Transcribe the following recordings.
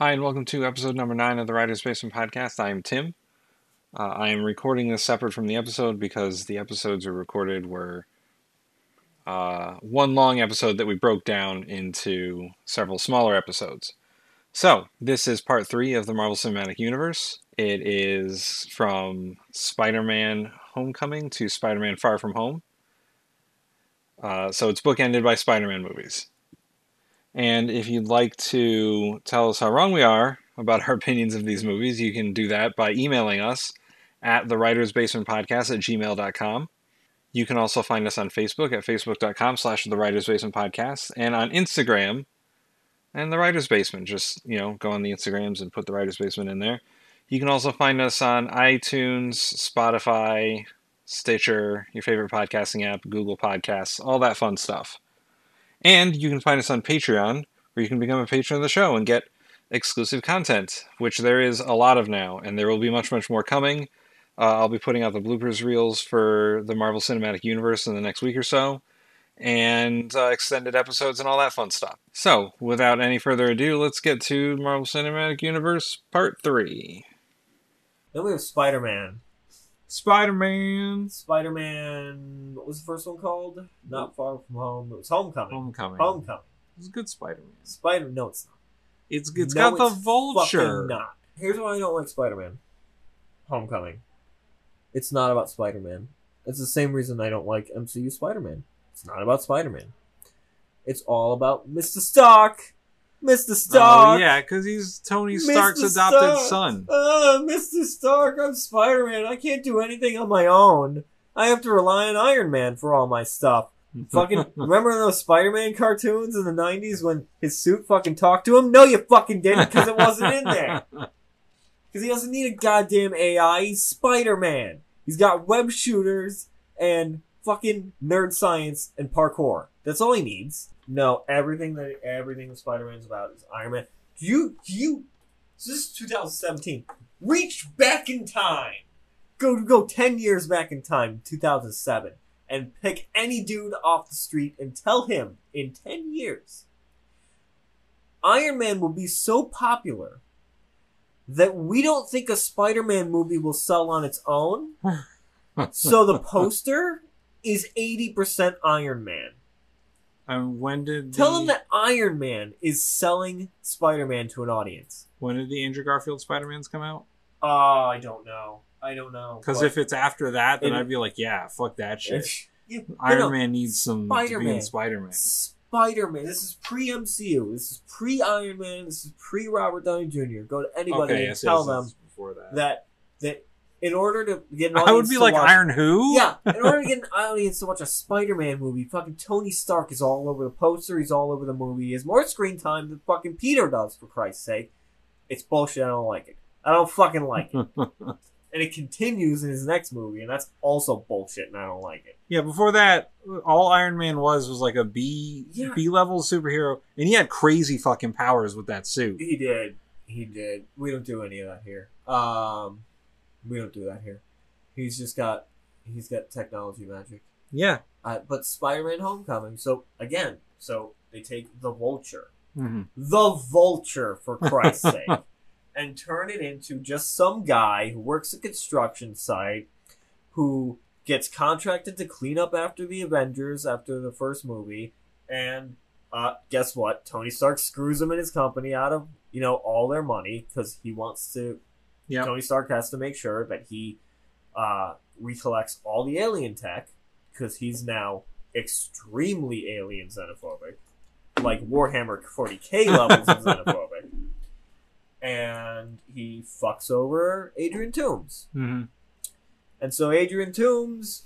Hi, and welcome to episode number nine of the Writer's Basement podcast. I am Tim. Uh, I am recording this separate from the episode because the episodes we recorded were uh, one long episode that we broke down into several smaller episodes. So, this is part three of the Marvel Cinematic Universe. It is from Spider Man Homecoming to Spider Man Far From Home. Uh, so, it's bookended by Spider Man movies. And if you'd like to tell us how wrong we are about our opinions of these movies, you can do that by emailing us at the writers basement podcast at gmail.com. You can also find us on Facebook at facebook.com slash the writers basement podcast and on Instagram and the writers basement. Just, you know, go on the Instagrams and put the writers basement in there. You can also find us on iTunes, Spotify, Stitcher, your favorite podcasting app, Google Podcasts, all that fun stuff. And you can find us on Patreon, where you can become a patron of the show and get exclusive content, which there is a lot of now, and there will be much, much more coming. Uh, I'll be putting out the bloopers reels for the Marvel Cinematic Universe in the next week or so, and uh, extended episodes and all that fun stuff. So, without any further ado, let's get to Marvel Cinematic Universe Part 3. Then we have Spider Man. Spider Man. Spider Man. What was the first one called? Not Far From Home. It was Homecoming. Homecoming. Homecoming. It's a good Spider Man. Spider. No, it's not. It's, it's No, got the it's vulture. Not. Here's why I don't like Spider Man. Homecoming. It's not about Spider Man. It's the same reason I don't like MCU Spider Man. It's not about Spider Man. It's all about Mr. Stark. Mr. Stark. Oh, yeah, because he's Tony Stark's Mr. adopted Stark. son. Uh, Mr. Stark, I'm Spider Man. I can't do anything on my own. I have to rely on Iron Man for all my stuff. Fucking remember those Spider Man cartoons in the '90s when his suit fucking talked to him? No, you fucking didn't, because it wasn't in there. Because he doesn't need a goddamn AI. He's Spider Man. He's got web shooters and fucking nerd science and parkour. That's all he needs. No, everything that everything Spider Man's about is Iron Man. Do you do you? So this is 2017. Reach back in time. Go go 10 years back in time, 2007, and pick any dude off the street and tell him in 10 years Iron Man will be so popular that we don't think a Spider Man movie will sell on its own. so the poster is 80% Iron Man. And when did Tell the, them that Iron Man is selling Spider Man to an audience. when did the Andrew Garfield Spider Mans come out? Oh, I don't know. I don't know. Because if it's after that, then It- I'd be like, yeah, fuck that shit. But Iron Man needs some Spider-Man. Spider Man. Spider Man. This is pre MCU. This is pre Iron Man. This is pre Robert Downey Jr. Go to anybody Okay, and yes, tell yes, them before that. that that in order to get an audience, I would be to like watch, Iron Who? Yeah, in order to get an audience to watch a Spider Man movie, fucking Tony Stark is all over the poster. He's all over the movie. He has more screen time than fucking Peter does. For Christ's sake, it's bullshit. I don't like it. I don't fucking like it. and it continues in his next movie, and that's also bullshit, and I don't like it. yeah, before that, all Iron Man was was like a B Yeah. B level superhero, and he had crazy fucking powers with that suit. He did. He did. We don't do any of that here. Um, we don't do that here. He's just got he's got technology magic. Yeah. Uh, but Spider-Man: Homecoming. So again, so they take the Vulture, hmm the Vulture, for Christ's sake, and turn it into just some guy who works a construction site, who gets contracted to clean up after the Avengers after the first movie, and uh, guess what? Tony Stark screws him and his company out of you know all their money because he wants to. Yep. Tony Stark has to make sure that he uh, recollects all the alien tech because he's now extremely alien xenophobic, like Warhammer 40k levels of xenophobic, and he fucks over Adrian Toomes. hmm And so Adrian Toomes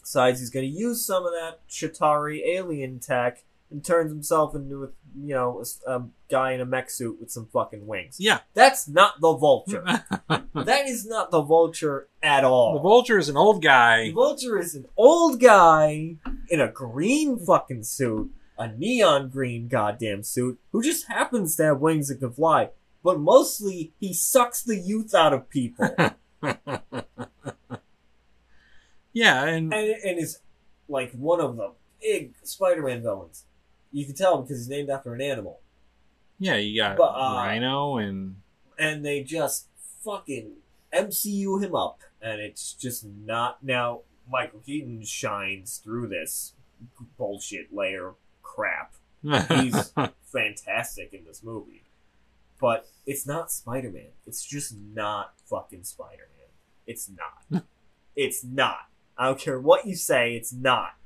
decides he's going to use some of that Chitauri alien tech and turns himself into a you know a, a guy in a mech suit with some fucking wings. Yeah. That's not the Vulture. that is not the Vulture at all. The vulture is an old guy. The. Vulture is an old guy in a green fucking suit, a neon green goddamn suit, who just happens to have wings that can fly. But mostly, he sucks the youth out of people. yeah, and and, and is like one of the big Spider-Man villains. You can tell because he's named after an animal. Yeah, you got But, uh, Rhino and and they just fucking MCU him up, and it's just not now. Michael Keaton shines through this bullshit layer crap. He's fantastic in this movie, but it's not Spider Man. It's just not fucking Spider Man. It's not. it's not. I don't care what you say. It's not.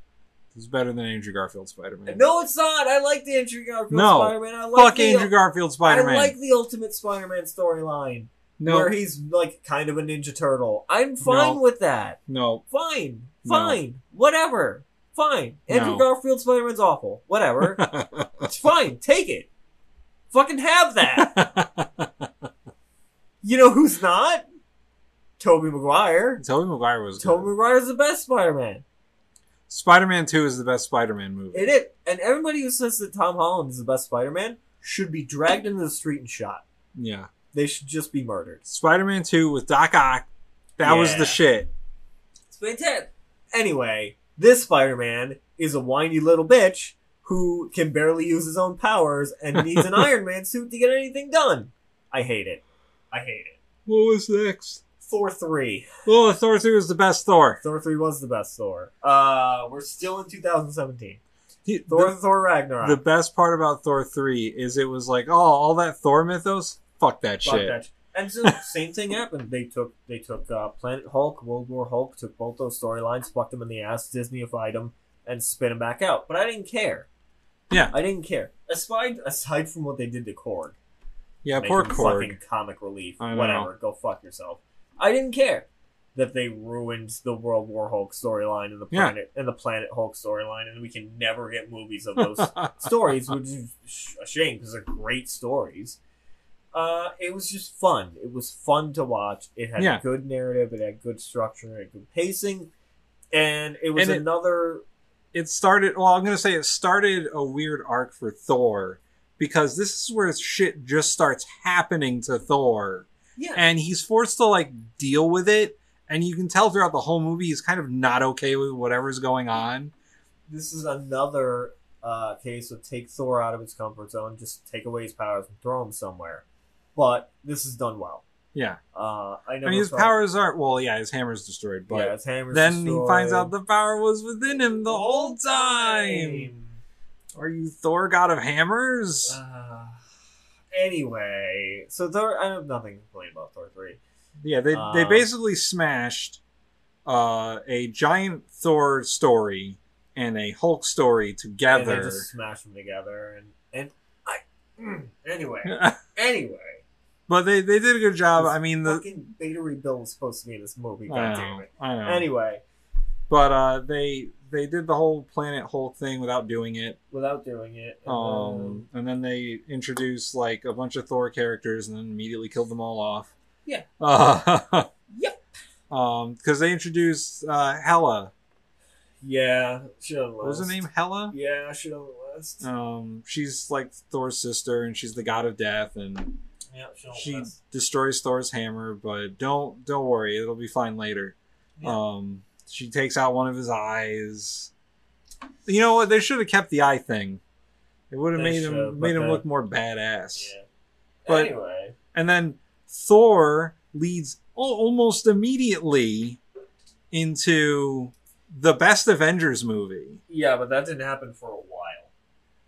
It's better than Andrew Garfield Spider Man. No, it's not. I like the Andrew Garfield No. Spider Man. I like Fuck the, Andrew Garfield Spider Man. I like the Ultimate Spider Man storyline. no, where he's like kind of a Ninja Turtle. I'm fine No. with that. no, Fine, No. fine, whatever, fine. Andrew No. Garfield Spider Man's awful. Whatever, it's fine. Take it. Fucking have that. You know who's not? Tobey Maguire. Tobey Maguire was Tobey. Maguire's the best Spider Man. Spider Man Two is the best Spider Man movie. It is, and everybody who says that Tom Holland is the best Spider Man should be dragged into the street and shot. yeah, They should just be murdered. Spider Man Two with Doc Ock. That was the shit. It's fantastic. Anyway, this Spider-Man is a whiny little bitch who can barely use his own powers and needs an Iron Man suit to get anything done. I hate it. I hate it. What was next? Thor 3. Well, Thor Three was the best Thor. Thor 3 was the best Thor. Uh, we're still in 2017. He- Thor, the, Thor Ragnarok. the best part about Thor Three is it was like, oh, all that Thor mythos. Fuck that Fuck shit. that sh- And so same thing happened. They took they took uh, Planet Hulk, World War Hulk, took both those storylines, fucked them in the ass, Disneyified them, and spit them back out. But I didn't care. Yeah. I didn't care. Aside aside from what they did to Korg, Yeah, make poor Korg. fucking comic relief, whatever. Go fuck yourself. I didn't care that they ruined the World War Hulk storyline and the Yeah. planet and the Planet Hulk storyline, and we can never get movies of those stories, which is a shame because they're great stories. Uh, it was just fun. It was fun to watch. It had Yeah. a good narrative. It had good structure. It had good pacing, and it was And it- another. it started well i'm gonna say it started a weird arc for thor because this is where shit just starts happening to thor Yeah, and he's forced to like deal with it. And you can tell throughout the whole movie he's kind of not okay with whatever's going on. This is another uh, case of take Thor out of his comfort zone, just take away his powers and throw him somewhere. But this is done well. yeah. Uh, I i mean his powers aren't well yeah his hammer's destroyed but yeah, his hammer's then he finds out the power was within him the whole time. Are you thor god of hammers? Uh, anyway, so Thor. I have nothing to complain about Thor three. Yeah, they they Um, basically smashed uh, a giant Thor story and a Hulk story And they together. just smash them together, and and I. mm, anyway, anyway, but they, they did a good job. This I mean, the fucking Beta Ray Bill was supposed to be in this movie. God know, damn it. I know. Anyway, but uh, they they did the whole Planet Hulk thing without doing it. without doing it, and Um, and then they introduced like a bunch of Thor characters and then immediately killed them all off. Yeah. Uh, Yep. Um, because they introduced uh, Hela. Yeah, What was her name? Hela. Yeah, should have list. Um, she's like Thor's sister, and she's the god of death, and yeah, she destroys Thor's hammer. But don't don't worry, it'll be fine later. Yeah. Um, she takes out one of his eyes. You know what? They should have kept the eye thing. It would have made him made him look more badass. Yeah. But- anyway, And then Thor leads al- almost immediately into the best Avengers movie. yeah, but that didn't happen for a while.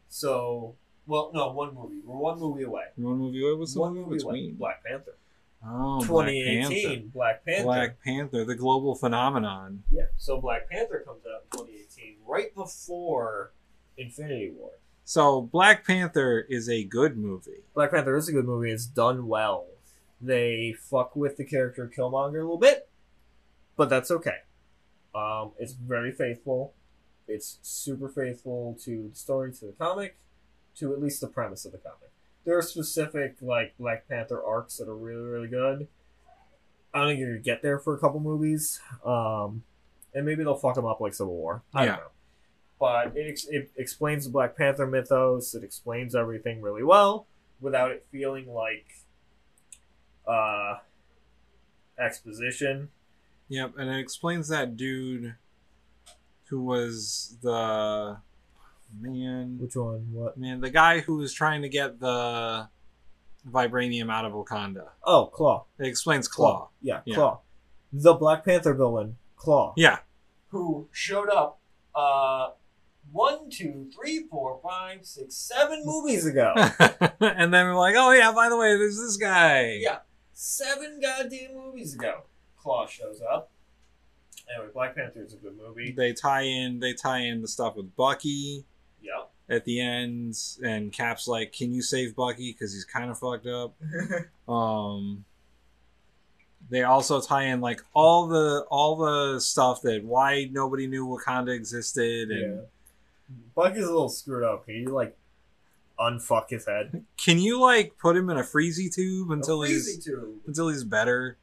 So, well, no, one movie. We're one movie away. One movie away the one movie movie away. between. Black Panther. Oh, Black 2018. Panther. Black Panther. Black Panther, the global phenomenon. Yeah. So Black Panther comes out in 2018, right before Infinity War. So Black Panther is a good movie. Black Panther is a good movie. It's done well. They fuck with the character Killmonger a little bit, but that's okay. Um, it's very faithful. It's super faithful to the story, to the comic, to at least the premise of the comic. There are specific like Black Panther arcs that are really really good. I don't think you're gonna get there for a couple movies, um, and maybe they'll fuck them up like Civil War. I Yeah. don't know. But it, ex- it explains the Black Panther mythos. It explains everything really well without it feeling like uh, exposition. Yep, and it explains that dude who was the man. Which one? What? Man, the guy who was trying to get the vibranium out of Wakanda. Oh, Claw. It explains Claw. Yeah, Yeah. Claw. The Black Panther villain, Claw. Yeah. Who showed up uh one, two, three, four, five, six, seven movies ago. and then we're like, oh yeah, by the way, there's this guy. Yeah. seven goddamn movies ago. Claw shows up. Anyway, Black Panther is a good movie. They tie in they tie in the stuff with Bucky Yep. At the end and Cap's like, "Can you save Bucky cuz he's kind of fucked up?" Um they also tie in like all the all the stuff that why nobody knew Wakanda existed and yeah. Bucky's a little screwed up. Can you like unfuck his head can you like put him in a freezy tube until A he's tube. until he's better.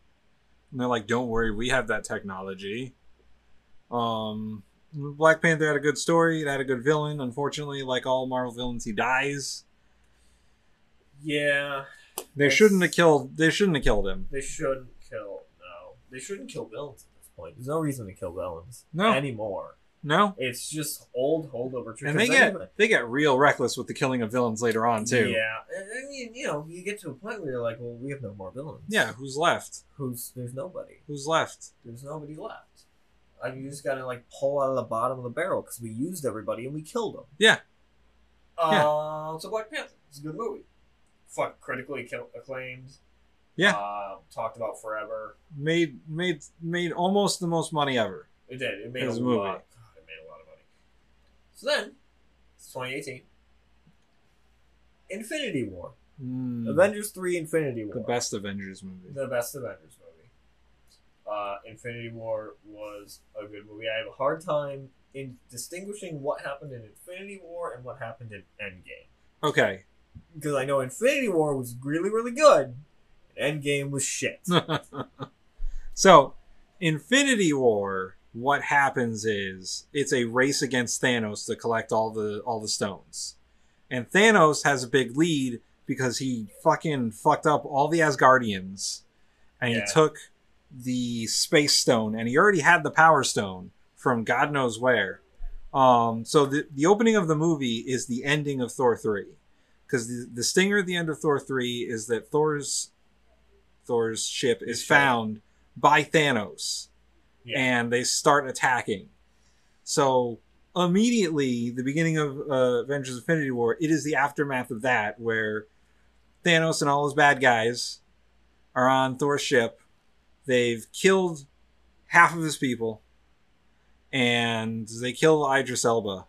And they're like, "Don't worry, we have that technology." Um, Black Panther had a good story. It had a good villain. Unfortunately, like all Marvel villains, he dies. Yeah, They shouldn't have killed. They shouldn't have killed him. they shouldn't kill. No, they shouldn't kill villains at this point. There's no reason to kill villains No, anymore. no. It's just old holdover. And they get they get real reckless with the killing of villains later on too. Yeah, I mean, you know, you get to a point where you're like, well, we have no more villains. Yeah, who's left? who's there's nobody. Who's left? There's nobody left. Like you just gotta like pull out of the bottom of the barrel because we used everybody and we killed them. Yeah. Uh, So Black Panther. It's a good movie. Fuck, critically acclaimed. Yeah. Uh, talked about forever. Made made made almost the most money ever. It did. It made a movie. lot. God, it made a lot of money. So then, it's 2018. Infinity War. Mm, Avengers 3 Infinity War. the best Avengers movie. The best Avengers movie. Uh, Infinity War was a good movie. I have a hard time in distinguishing what happened in Infinity War and what happened in Endgame. Okay. Because I know Infinity War was really, really good, and Endgame was shit. so, Infinity War, what happens is it's a race against Thanos to collect all the all the stones. And Thanos has a big lead because he fucking fucked up all the Asgardians and Yeah. he took the space stone and he already had the power stone from God knows where. Um, so the the opening of the movie is the ending of Thor 3 because the, the stinger at the end of Thor 3 is that Thor's Thor's ship is found by Thanos Yeah. and they start attacking. So immediately, the beginning of uh, Avengers: Infinity War, it is the aftermath of that, where Thanos and all his bad guys are on Thor's ship. They've killed half of his people, and they kill Idris Elba.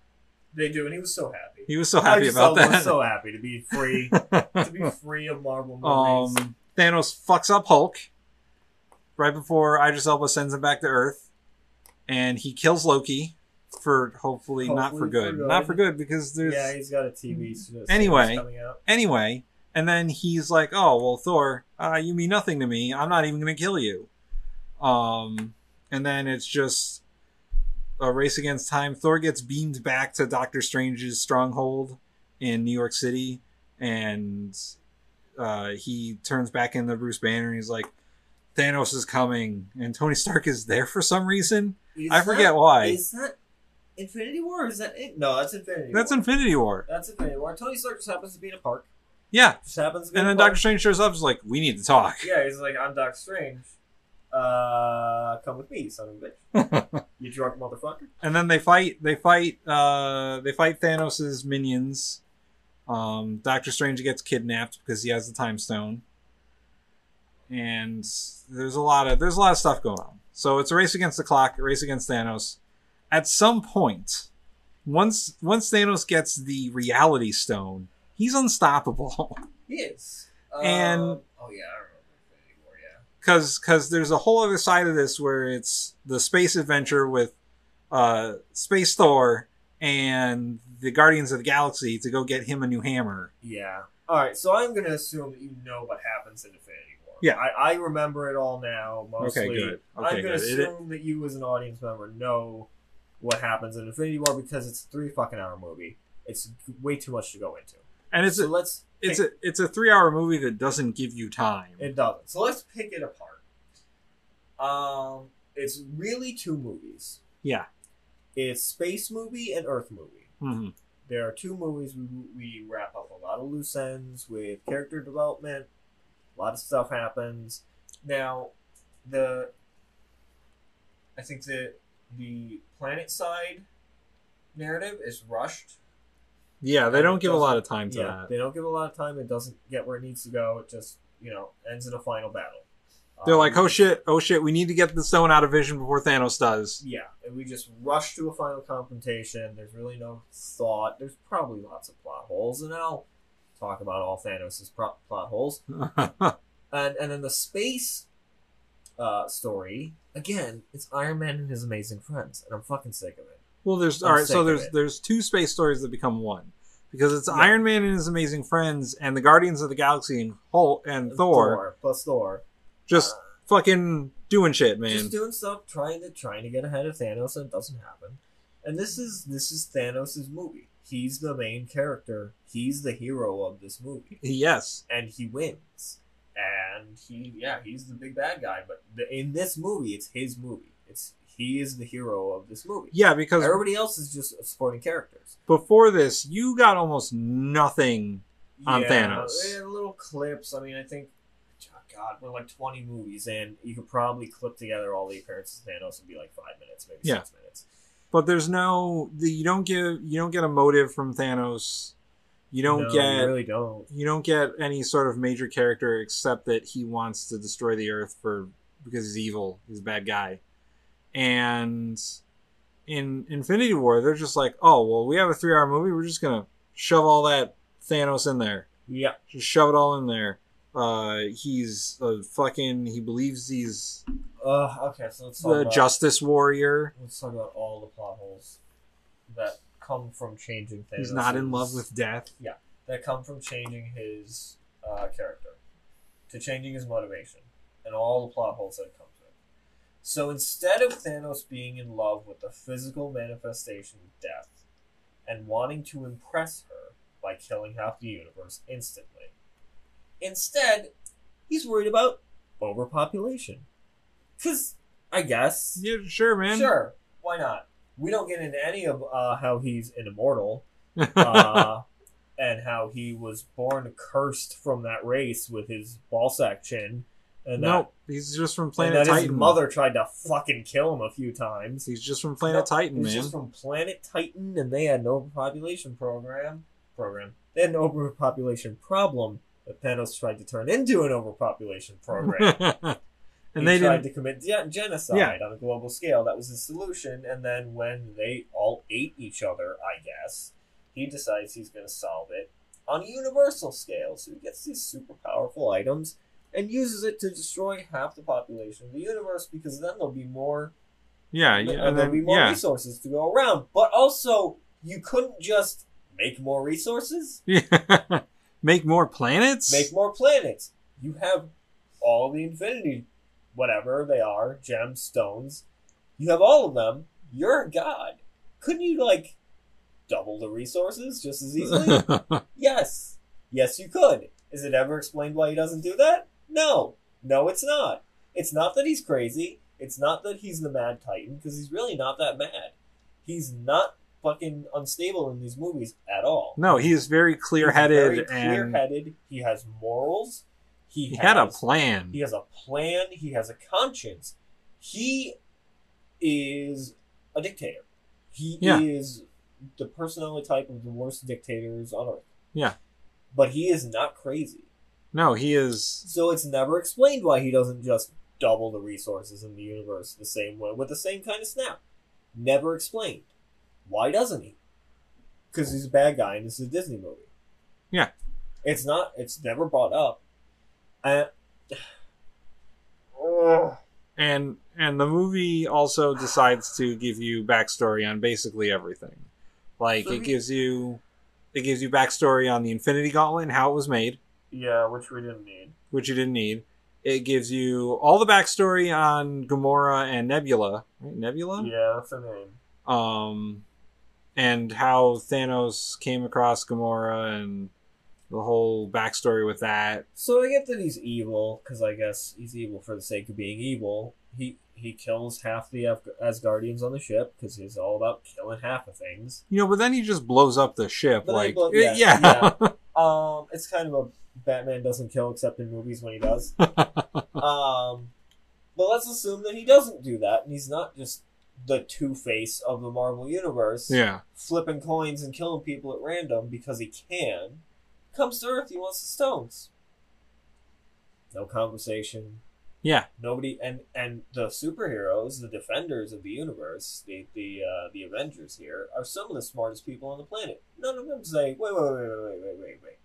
They do, and he was so happy. He was so happy I just about was that. so happy to be free, to be free of Marvel movies. um, Thanos fucks up Hulk right before Idris Elba sends him back to Earth, and he kills Loki for hopefully, not for good. for good. not for good because there's yeah, he's got a TV series Anyway. coming out. anyway. And then he's like, "Oh well, Thor, uh, you mean nothing to me. I'm not even going to kill you." Um, and then it's just a race against time. Thor gets beamed back to Doctor Strange's stronghold in New York City, and uh, he turns back into Bruce Banner. and He's like, "Thanos is coming," and Tony Stark is there for some reason. I forget why. Is that Infinity War? Or is that it? No, that's Infinity. That's War. Infinity War. That's Infinity War. Tony Stark just happens to be in a park. Yeah, Just happens to be and then. Doctor Strange shows up. Is like, "We need to talk." Yeah, he's like, I'm Doctor Strange. Uh, come with me, son of a bitch. you drunk motherfucker. and then they fight they fight uh they fight thanos's minions um doctor strange gets kidnapped because he has the time stone and there's a lot of there's a lot of stuff going on so it's a race against the clock a race against thanos at some point once once thanos gets the reality stone he's unstoppable He is. And- Um, oh yeah, I remember Infinity War. Yeah. Because because there's a whole other side of this where it's the space adventure with uh space thor and the guardians of the galaxy to go get him a new hammer Yeah. All right, so I'm gonna assume that you know what happens in Infinity War. Yeah. I, I remember it all now. Mostly. Okay, good. Okay, I'm gonna good. It- assume that you, as an audience member, know what happens in Infinity War because it's a three fucking hour movie. It's way too much to go into. And it's so a, let's. it's pick- a it's a three hour movie that doesn't give you time It doesn't. So let's pick it apart. Um, it's really two movies. yeah It's space movie and Earth movie. hmm there are two movies we, we wrap up a lot of loose ends with character development. A lot of stuff happens. Now, the I think that the planet side narrative is rushed. Yeah, they don't give a lot of time to Yeah, that. they don't give a lot of time. It doesn't get where it needs to go. It just you know ends in a final battle. They're Um, like, oh shit, oh shit, we need to get the stone out of Vision before Thanos does. Yeah, and we just rush to a final confrontation. There's really no thought. There's probably lots of plot holes, and I'll talk about all Thanos' pro- plot holes. And and then the space uh, story again. It's Iron Man and his amazing friends, and I'm fucking sick of it. Well, there's all right. So there's there's two space stories that become one because it's Yeah. Iron Man and his amazing friends and the Guardians of the Galaxy and Hulk and Thor, plus Thor, just Uh, fucking doing shit, man. just doing stuff, trying to trying to get ahead of Thanos, and it doesn't happen. And this is this is Thanos' movie. He's the main character. He's the hero of this movie. yes, and he wins. And he, yeah, he's the big bad guy. But the, in this movie, it's his movie. It's he is the hero of this movie. yeah, because Everybody else is just supporting characters. before this, you got almost nothing. On yeah, Thanos. little clips. I mean, I think, oh God, we're like twenty movies in. You could probably clip together all the appearances of Thanos and be like five minutes, maybe Yeah. six minutes. But there's no, the, you don't get you don't get a motive from Thanos. You don't No, get you really don't. you don't get any sort of major character except that he wants to destroy the earth for because he's evil he's a bad guy and in infinity war they're just like oh well we have a three hour movie we're just gonna shove all that thanos in there Yeah, just shove it all in there uh he's a fucking he believes he's uh, okay. So let's talk the about justice warrior let's talk about all the plot holes that come from changing Thanos. he's not in love with death Yeah, that come from changing his uh, character, to changing his motivation, and all the plot holes that it comes with. So instead of Thanos being in love with the physical manifestation of death and wanting to impress her by killing half the universe instantly, instead, he's worried about overpopulation. Because, I guess, yeah sure man sure, why not? We don't get into any of uh, how he's an immortal uh, and how he was born cursed from that race with his ballsack chin, and that, no he's just from and planet that titan his mother tried to fucking kill him a few times. he's just from planet No, titan He's man just from Planet Titan, and they had no overpopulation program. Program. They had an overpopulation problem that Thanos tried to turn into an overpopulation program. and he they tried to commit genocide Yeah. on a global scale. That was his solution. And then when they all ate each other, I guess, he decides he's going to solve it on a universal scale. So he gets these super powerful items and uses it to destroy half the population of the universe because then there'll be more yeah, and yeah and there'll then, be more yeah resources to go around. But also, you couldn't just make more resources, Yeah. make more planets make more planets. You have all the infinity, whatever they are, gems, stones. You have all of them. You're a god. Couldn't you like double the resources just as easily? yes. Yes, you could. Is it ever explained why he doesn't do that? No. No, it's not. It's not that he's crazy. It's not that he's the Mad Titan, because he's really not that mad. He's not fucking unstable in these movies at all. no he is very clear-headed very clear-headed. He has morals. He, he has, had a plan He has a plan. He has a conscience. He is a dictator. He Yeah. is the personality type of the worst dictators on earth. Yeah. But he is not crazy. No he is So it's never explained why he doesn't just double the resources in the universe the same way with the same kind of snap. Never explained. Why doesn't he? Because he's a bad guy and this is a Disney movie. Yeah. It's not. It's never brought up. And Ugh. and and the movie also decides to give you backstory on basically everything like So it we- gives you it gives you backstory on the infinity gauntlet and how it was made yeah, which we didn't need. which you didn't need it gives you all the backstory on Gamora and Nebula, right? Nebula, Yeah, that's her name. um, and how Thanos came across Gamora and the whole backstory with that. So I get that he's evil because I guess he's evil for the sake of being evil. He he kills half the Af- Asgardians on the ship because he's all about killing half of things. You know, but then he just blows up the ship. But like, blow- yeah. yeah, Um, it's kind of a Batman doesn't kill except in movies when he does. um, but let's assume that he doesn't do that, and he's not just the Two Face of the Marvel universe, yeah. flipping coins and killing people at random because he can. Comes to Earth, he wants the stones. No conversation. Yeah. Nobody and and the superheroes, the defenders of the universe, the the uh, the Avengers here are some of the smartest people on the planet. None of them say, wait, wait, wait, wait, wait, wait, wait, wait, wait.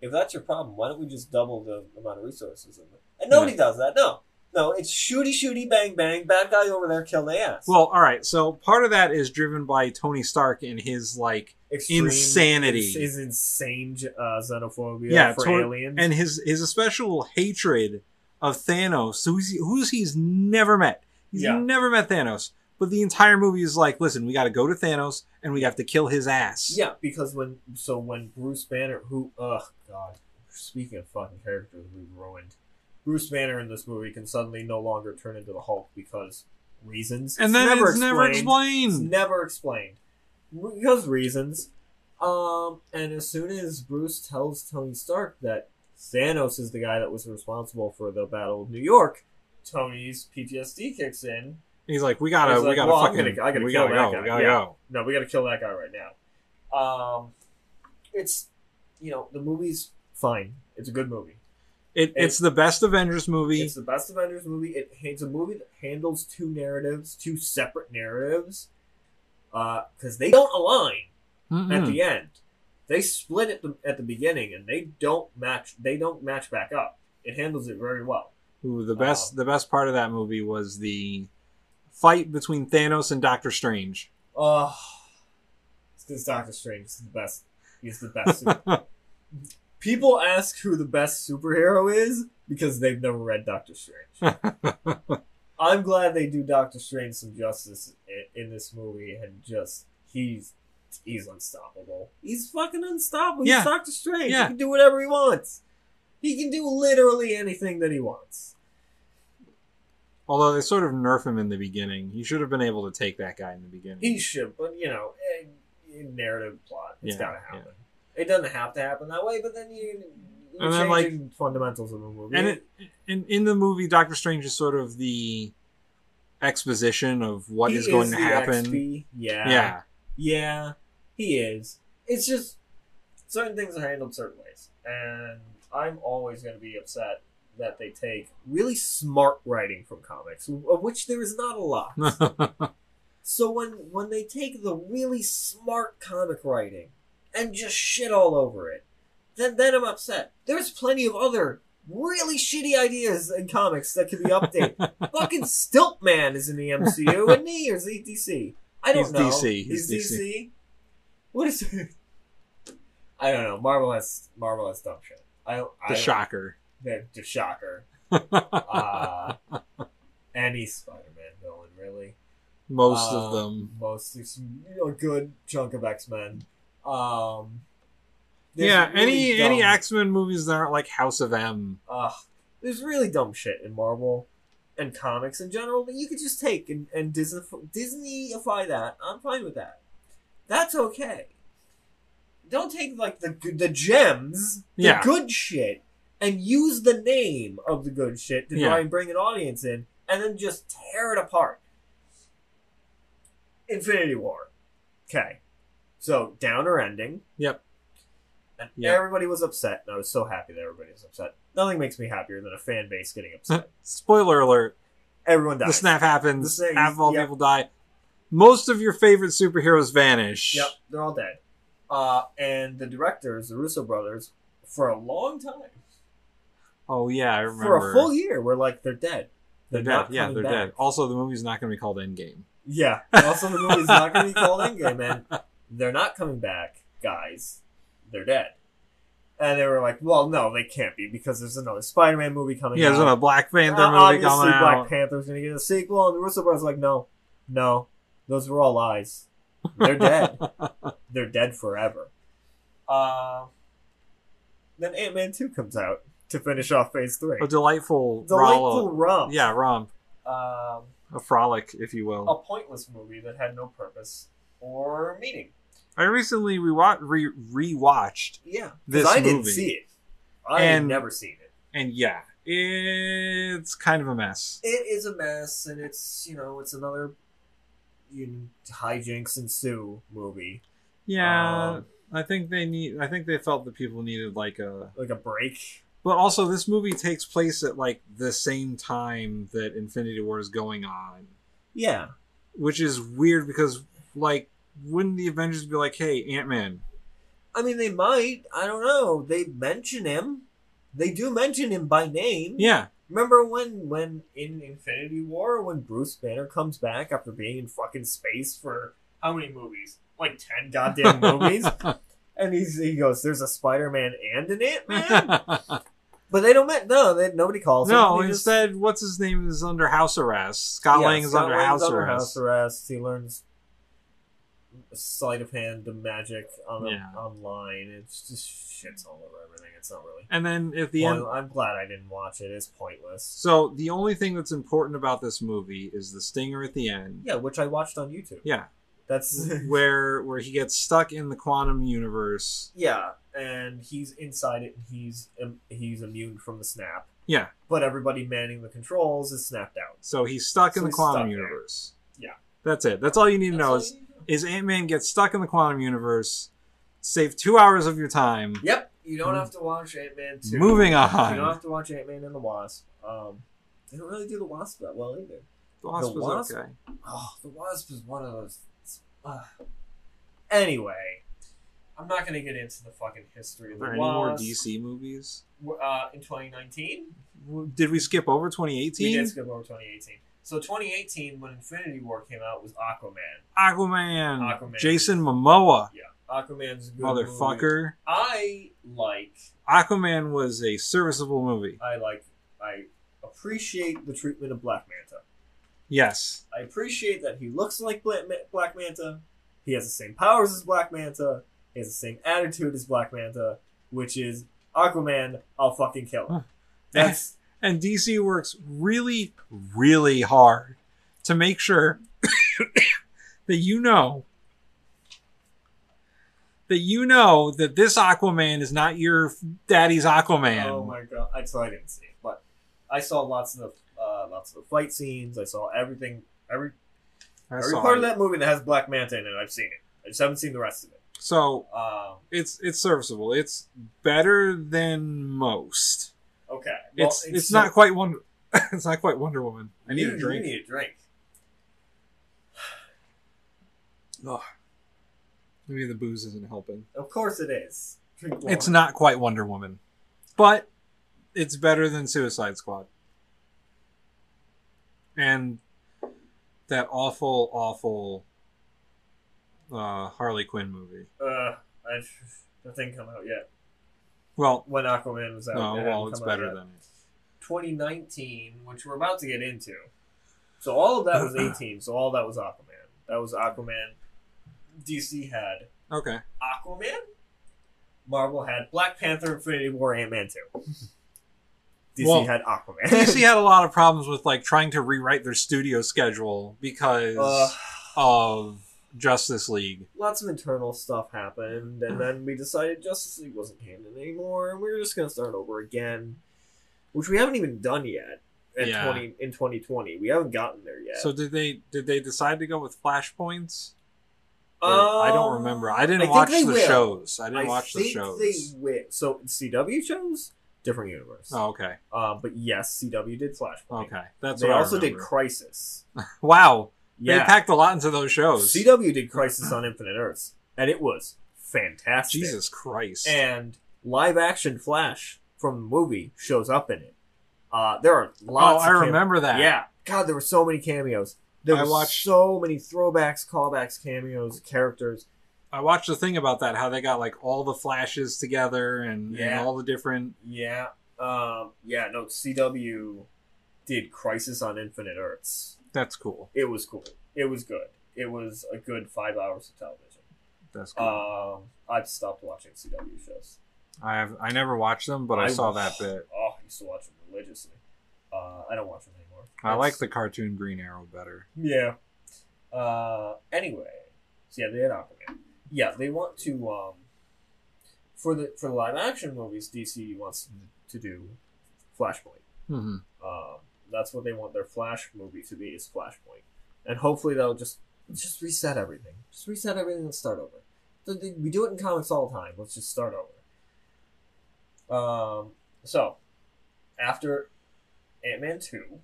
If that's your problem, why don't we just double the amount of resources? In and nobody does that. No, no, it's shooty, shooty, bang, bang. Bad guy over there, kill the ass. Well, all right. So part of that is driven by Tony Stark and his like Extreme, insanity. His, insane uh, xenophobia Yeah, for aliens. and his his especial hatred of Thanos, who's who's he's never met. He's Yeah. never met Thanos. But the entire movie is like, listen, we got to go to Thanos and we have to kill his ass. Yeah, because when so when Bruce Banner, who, ugh, God, speaking of fucking characters we've ruined, Bruce Banner in this movie can suddenly no longer turn into the Hulk because reasons. And It's then never it's never It's explained. never explained because reasons. Um, and as soon as Bruce tells Tony Stark that Thanos is the guy that was responsible for the Battle of New York, Tony's PTSD kicks in. He's like, we gotta, He's we gotta well, fucking, gonna- I gotta we kill gotta that go, guy. we gotta Yeah. go. No, we got to kill that guy right now. Um, it's you know the movie's fine. It's a good movie. It, it's the best Avengers movie. It's the best Avengers movie. It, it's a movie that handles two narratives, two separate narratives, because they don't align at Mm-mm. the end. They split at the at the beginning, and they don't match. They don't match back up. It handles it very well. Ooh, the best, Um, the best part of that movie was the fight between Thanos and Doctor Strange. Oh, it's because Doctor Strange is the best. He's the best. People ask who the best superhero is because they've never read Doctor Strange. I'm glad they do Doctor Strange some justice in, in this movie, and just he's he's unstoppable. He's fucking unstoppable. Yeah. He's Doctor Strange. Yeah. He can do whatever he wants. He can do literally anything that he wants. Although they sort of nerf him in the beginning, he should have been able to take that guy in the beginning. He should, but you know, eh, in narrative plot, it's Yeah, gotta happen. It doesn't have to happen that way, but then you. And then, like- fundamentals of the movie. and it, in in the movie, Doctor Strange is sort of the exposition of what He is going to happen. XP. Yeah. Yeah, Yeah, he is. It's just certain things are handled certain ways, and I'm always going to be upset that they take really smart writing from comics, of which there is not a lot. so when when they take the really smart comic writing and just shit all over it, then then I'm upset. There's plenty of other really shitty ideas in comics that could be updated. Fucking Stilt Man is in the MCU, and he or is he DC? I don't He's know. DC. He's He's DC. What is it? I don't know. Marvel has Marvel has dumb shit. I. I the shocker. The, shocker. Uh, any Spider-Man villain, really. Most Uh, of them. Most some, a good chunk of X Men. Um, Yeah, really any any X Men movies that aren't like House of M. Ugh, there's really dumb shit in Marvel and comics in general that you could just take and, and Disney Disneyify that. I'm fine with that. That's okay. Don't take like the the gems, the Yeah. good shit, and use the name of the good shit to Yeah. try and bring an audience in, and then just tear it apart. Infinity War. Okay. So downer ending. Yep. And Yep. everybody was upset, and I was so happy that everybody was upset. Nothing makes me happier than a fan base getting upset. Spoiler alert: Everyone dies. the snap happens. The snap- half of all yep. people die. Most of your favorite superheroes vanish. Yep, they're all dead. Uh, and the directors, the Russo brothers, for a long time, Oh yeah, I remember. for a full year, we're like, they're dead. They're dead. not Yeah, they're back. dead. Also, the movie's not going to be called Endgame. Yeah. Also, the movie's not going to be called Endgame, man. They're not coming back, guys. They're dead. And they were like, well, no, they can't be because there's another Spider-Man movie coming Yeah, there's out. a Black Panther Uh, movie coming Black out. Panther's going to get a sequel, and the Russo brothers like, no, no, those were all lies. They're dead. They're dead forever. Uh, then Ant Man two comes out to finish off Phase three. a delightful, Delightful romp. Yeah, romp. um, A frolic, if you will. a pointless movie that had no purpose or meaning. I recently we wa- re rewatched, Yeah, This I didn't movie. see it. I had And- never seen it. and yeah, it's kind of a mess. It is a mess, and it's you know it's another you know, hijinks ensue movie, Yeah, Um, I think they need. I think they felt that people needed like a. like a break. But also, this movie takes place at like the same time that Infinity War is going on, Yeah, which is weird because like, wouldn't the Avengers be like, "Hey, Ant Man, I mean they might. I don't know. They mention him. They do mention him by name. yeah, Remember when when in Infinity War when Bruce Banner comes back after being in fucking space for how many movies? Like ten goddamn movies. And he's, he goes, "There's a Spider-Man and an Ant-Man," but they don't. men- No, they, nobody calls him. no, just- instead, what's his name is under house arrest. Scott Yeah, Lang is Scott under Lang's house under arrest. house arrest. He learns sleight of hand, the magic on the, Yeah. online. It's just shits all over everything. It's not really. And then at the end, I'm glad I didn't watch it. It's pointless. so the only thing that's important about this movie is the stinger at the end. Yeah, which I watched on YouTube. Yeah, That's where where he gets stuck in the quantum universe. yeah, and he's inside it. and He's um, he's immune from the snap. Yeah, But everybody manning the controls is snapped out. so he's stuck in the quantum stuck there. universe. Yeah. that's it. That's all you need to That's know is you need to know. is Ant Man gets stuck in the quantum universe. Save two hours of your time. Yep, you don't have to watch Ant Man. Moving on. You don't have to watch Ant Man and the Wasp. Um, they don't really do the Wasp that well either. The Wasp The was Wasp? okay. Oh, the Wasp is one of those. Uh. Anyway, I'm not gonna get into the fucking history Are of there the any more Wasp. DC movies? Uh, in 2019, Did we skip over we 2018? did skip over 2018. So 2018, when Infinity War came out, was Aquaman. Aquaman. Aquaman. Jason Momoa. Yeah, Aquaman's a good Motherfucker. movie. I like. Aquaman was a serviceable movie. I like. I appreciate the treatment of Black Manta. Yes. I appreciate that he looks like Black Manta. He has the same powers as Black Manta. He has the same attitude as Black Manta, which is Aquaman. I'll fucking kill him. That's And DC works really, really hard to make sure that you know that you know that this Aquaman is not your daddy's Aquaman. oh my god. I so I didn't see it, but I saw lots of the uh, lots of the fight scenes. I saw everything. Every I every saw part it. of that movie that has Black Manta in it. I've seen it. I just haven't seen the rest of it. So Um, it's it's serviceable. It's better than most. okay. Well, it's it's, not quite Wonder. it's not quite Wonder Woman. I need you, a drink. You need a drink. Maybe the booze isn't helping. Of course it is. Drink. It's not quite Wonder Woman, but it's better than Suicide Squad. And that awful, awful uh, Harley Quinn movie. Uh, I, that didn't come out yet. Well, When Aquaman was out. no, it well, it's better than 2019, which we're about to get into. So all of that was 18. So all that was Aquaman. That was Aquaman. DC had okay. Aquaman. Marvel had Black Panther, Infinity War, Ant Man 2. DC Well, had Aquaman. DC had a lot of problems with like trying to rewrite their studio schedule because Uh, of Justice League. lots of internal stuff happened, and then we decided Justice League wasn't canon anymore, and we were just gonna start over again, which we haven't even done yet. At Yeah. twenty in 2020, we haven't gotten there yet. So did they did they decide to go with flashpoints? Or- I don't remember. I didn't Um, I watch the will. shows. I didn't I watch the shows. They wi- so CW shows different universe. Oh, okay. Um, but yes, CW did Flashpoint. Okay. That's they what also I did. Crisis. Wow. yeah. They packed a lot into those shows. CW did Crisis on Infinite Earths, and it was fantastic. Jesus Christ. and live action Flash from the movie shows up in it. Uh, there are oh, lots. I of cam- remember that. Yeah, God, there were so many cameos. There I were watched- so many throwbacks, callbacks, cameos, characters. I watched the thing about that, how they got like all the flashes together and, Yeah. and all the different. Yeah, um, yeah. No, CW did Crisis on Infinite Earths. That's cool. It was cool. It was good. It was a good five hours of television. That's cool. Um, I've stopped watching CW shows. I have I never watched them, but I, saw that bit. Oh, I used to watch them religiously. Uh, I don't watch them anymore. I like the cartoon Green Arrow better. Yeah. Uh. Anyway, so yeah, they had Aquaman. Yeah, they want to um. For the for the live action movies, DC wants to do Flashpoint. hmm Um, that's what they want their Flash movie to be is Flashpoint, and hopefully they'll just just reset everything. Just reset everything and start over. So We do it in comics all the time. Let's just start over. Um, so after Ant Man two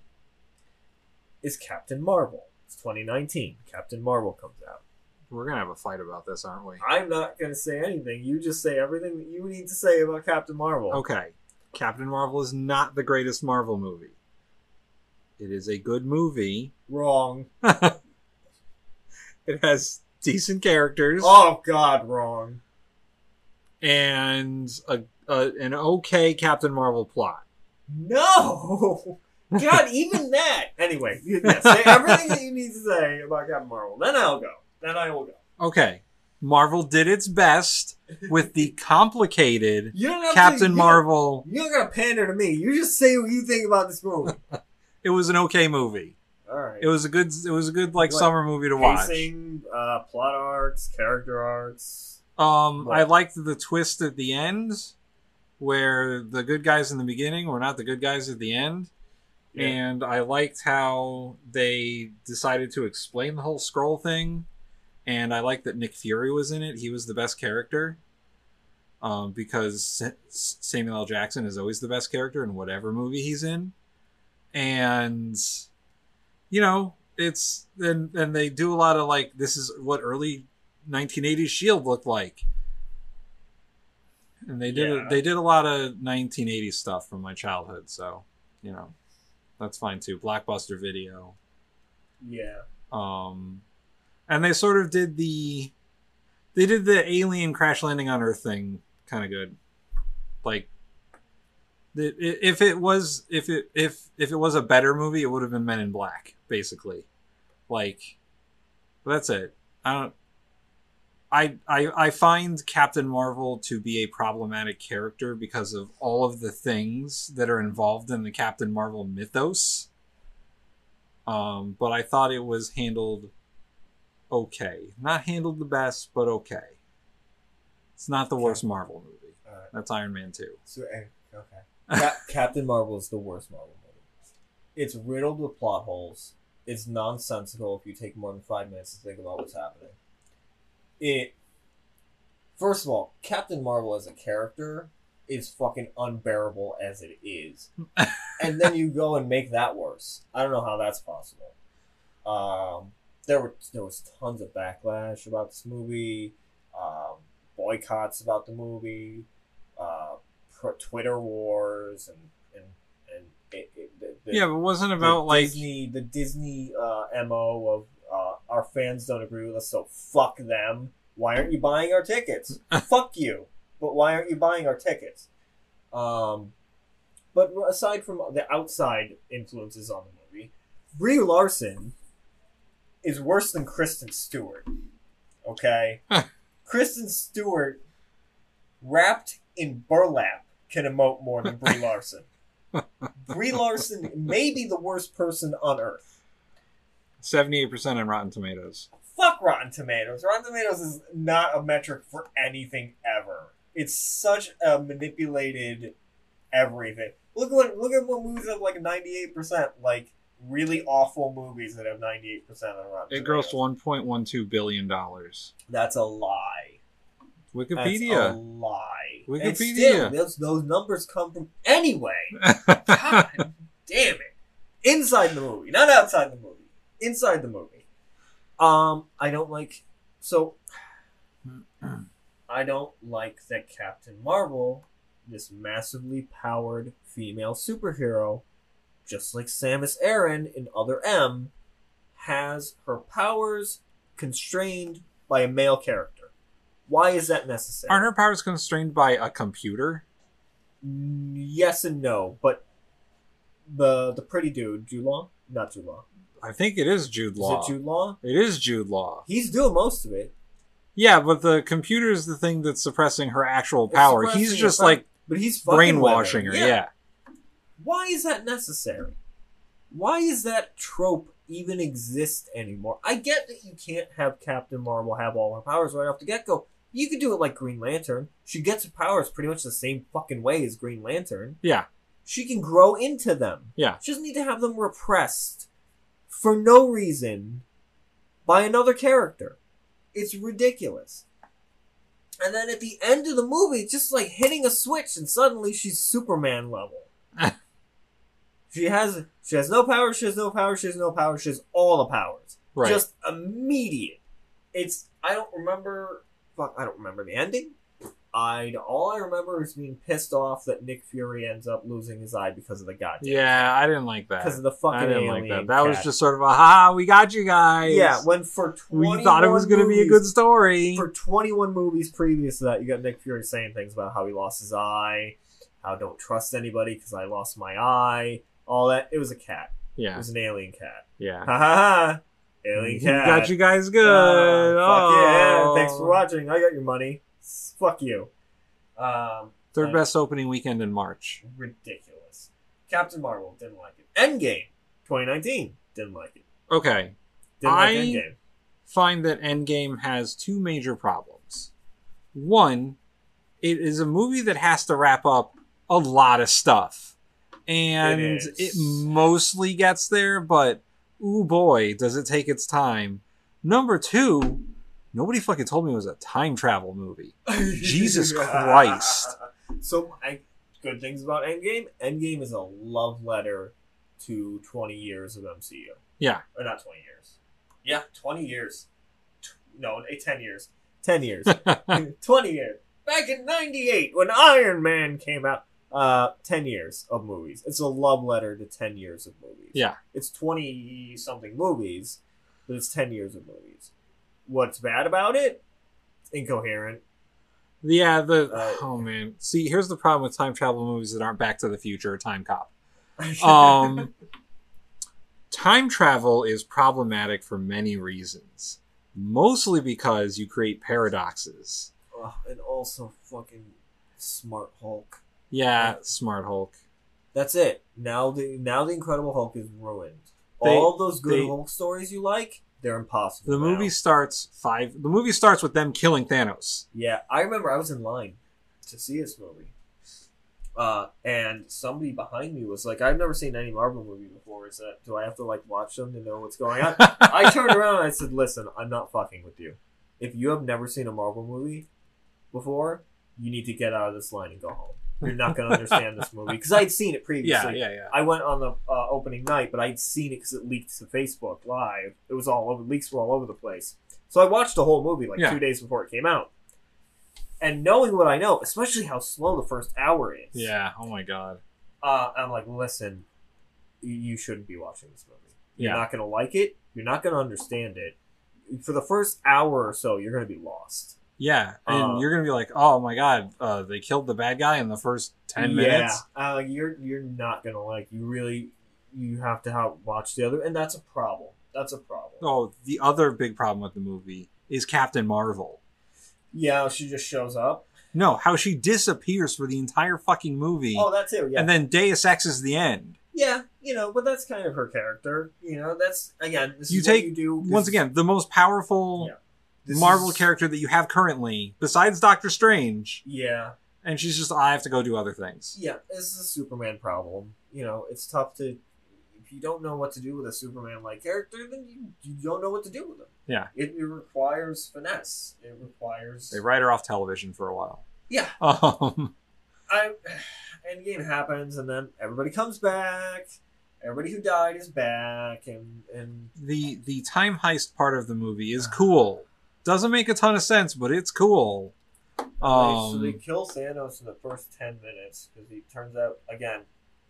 is Captain Marvel. It's 2019. Captain Marvel comes out. We're gonna have a fight about this, aren't we? I'm not gonna say anything. You just say everything that you need to say about Captain Marvel. Okay. Captain Marvel is not the greatest Marvel movie. It is a good movie. Wrong. It has decent characters Oh God, wrong. and a, a an okay Captain Marvel plot. No! God, even that! Anyway, say everything that you need to say about Captain Marvel. Then I'll go. Then I will go. Okay. Marvel did its best with the complicated You don't have to, Captain you Marvel. Don't, you don't gotta pander to me. You just say what you think about this movie. It was an okay movie. Alright. It was a good it was a good like What? summer movie to watch. Uh, plot arcs, character arcs. Um, What? I liked the twist at the end, where the good guys in the beginning were not the good guys at the end, Yeah. and I liked how they decided to explain the whole Skrull thing, and I like that Nick Fury was in it. He was the best character, um, because Samuel L. Jackson is always the best character in whatever movie he's in, and you know it's and and they do a lot of like this is what early 1980s Shield looked like. And they did Yeah. they did a lot of 1980s stuff from my childhood, so you know that's fine too. Blockbuster Video, Yeah. um, and they sort of did the they did the alien crash landing on Earth thing kind of good, like. If it was if it if if it was a better movie, it would have been Men in Black, basically. Like, that's it. I don't. I, I I find Captain Marvel to be a problematic character because of all of the things that are involved in the Captain Marvel mythos. Um, but I thought it was handled okay. Not handled the best, but okay. It's not the worst Marvel movie. Alright. That's Iron Man 2. So, eh, okay. Cap- Captain Marvel is the worst Marvel movie. It's riddled with plot holes. It's nonsensical if you take more than five minutes to think about what's happening. It. First of all, Captain Marvel as a character is fucking unbearable as it is. and then you go and make that worse. I don't know how that's possible. Um, there were there was tons of backlash about this movie, um, boycotts about the movie, uh, Twitter wars, and and and it, it, the, Yeah, but it wasn't about like Disney the Disney uh, mo of uh, our fans don't agree with us, so fuck them. Why aren't you buying our tickets? fuck you. But why aren't you buying our tickets? Um, but aside from the outside influences on the movie, Brie Larson is worse than Kristen Stewart. Okay, Kristen Stewart, wrapped in burlap, can emote more than Brie Larson. Brie Larson may be the worst person on earth. 78% on Rotten Tomatoes. Fuck Rotten Tomatoes. Rotten Tomatoes is not a metric for anything ever. It's such a manipulated everything. Look what look at what movies have like ninety eight percent, like really awful movies that have ninety eight percent on Rotten It Tomatoes. grossed 1.12 billion dollars. That's a lie. That's a Wikipedia. lie. Wikipedia. And still, those, those numbers come from anyway. God damn it. Inside the movie, not outside the movie. Inside the movie. Um, I don't like so I don't like that Captain Marvel, this massively powered female superhero, just like Samus Aran in Other M, has her powers constrained by a male character. Why is that necessary? Aren't her powers constrained by a computer? Yes and no, but the the pretty dude, Jude Law, not Jude Law. I think it is Jude Law. Is it Jude Law? It is Jude Law. He's doing most of it. Yeah, but the computer is the thing that's suppressing her actual power. He's just like But he's brainwashing with her. Yeah. Why is that necessary? Why is that trope even exist anymore? I get that you can't have Captain Marvel have all her powers right off the get go. You could do it like Green Lantern. She gets her powers pretty much the same fucking way as Green Lantern. Yeah. She can grow into them. Yeah. She doesn't need to have them repressed for no reason by another character. It's ridiculous. And then at the end of the movie, it's just like hitting a switch and suddenly she's Superman level. she has she has no power, she has no power, she has no power, she has all the powers. Right. Just immediate. It's I don't remember fuck I don't remember the ending. I all I remember is being pissed off that Nick Fury ends up losing his eye because of the goddamn yeah, I didn't like that. because of the fucking I didn't alien like that. That was just sort of a ha, we got you guys. yeah. When for we thought it was going to be a good story. for 21 movies previous to that, you got Nick Fury saying things about how he lost his eye, how don't trust anybody because I lost my eye, all that. It was a cat. Yeah. It was an alien cat. yeah. Ha ha ha! Alien cat. Got you guys good. Uh, fuck yeah! Oh. Thanks for watching. I got your money. Fuck you. Um, Third best opening weekend in March. ridiculous. Captain Marvel didn't like it. Endgame 2019 didn't like it. Okay, Didn't like I- Endgame. find that Endgame has two major problems. One, it is a movie that has to wrap up a lot of stuff. And It it, mostly gets there, but ooh boy, does it take its time. Number two, nobody fucking told me it was a time travel movie. Jesus Christ. So, I, good things about Endgame. Endgame is a love letter to 20 years of MCU. Yeah. Or not 20 years. Yeah, 20 years. T- No, eh, 10 years. 10 years. 20 years. Back in 98 when Iron Man came out. Uh, 10 years of movies. It's a love letter to 10 years of movies. Yeah. It's 20 something movies, but it's 10 years of movies. What's bad about it? It's incoherent. Yeah, the Uh, oh man. See, here's the problem with time travel movies that aren't Back to the Future or Time Cop. Um, time travel is problematic for many reasons. Mostly because you create paradoxes. Ugh, and also fucking Smart Hulk. Yeah, Smart Hulk. That's it. Now the now the Incredible Hulk is ruined. They- All those good they- Hulk stories you like, they're impossible. The now. movie starts five. The movie starts with them killing Thanos. Yeah, I remember I was in line to see this movie. Uh, and somebody behind me was like, I've never seen any Marvel movie before. Is that do I have to like watch them to know what's going on? I turned around and I said, Listen, I'm not fucking with you. If you have never seen a Marvel movie before, you need to get out of this line and go home. You're not going to understand this movie. Because I'd seen it previously. yeah, yeah, yeah. I went on the uh, opening night, but I'd seen it because it leaked to Facebook Live. It was all over, leaks were all over the place. So I watched the whole movie like Yeah. two days before it came out. And knowing what I know, especially how slow the first hour is, Yeah. Oh my god. uh, I'm like, listen, you- shouldn't be watching this movie. You're Yeah. not going to like it. You're not going to understand it. For the first hour or so, you're going to be lost. Yeah, and Uh, you're gonna be like, oh my god, uh, they killed the bad guy in the first ten minutes. Yeah, uh, you're you're not going to like. You really you have to have, watch the other, and that's a problem. That's a problem. Oh, the other big problem with the movie is Captain Marvel. Yeah, she just shows up. No, how she disappears for the entire fucking movie, Oh, that too. Yeah, and then Deus Ex is the end. yeah. You know, but that's kind of her character. You know, that's again. This You is take- what you do Once again, the most powerful Yeah. This Marvel is- character that you have currently, besides Doctor Strange, Yeah, and she's just, I have to go do other things. yeah. This is a Superman problem. You know, it's tough to if you don't know what to do with a Superman-like character, then you, you don't know what to do with him. Yeah. it, it requires finesse. It requires They write her off television for a while. yeah. Um, I Endgame happens, and then everybody comes back. Everybody who died is back, and and the the time heist part of the movie is cool. Doesn't make a ton of sense, but it's cool. so they Um, kill Thanos in the first ten minutes because he turns out again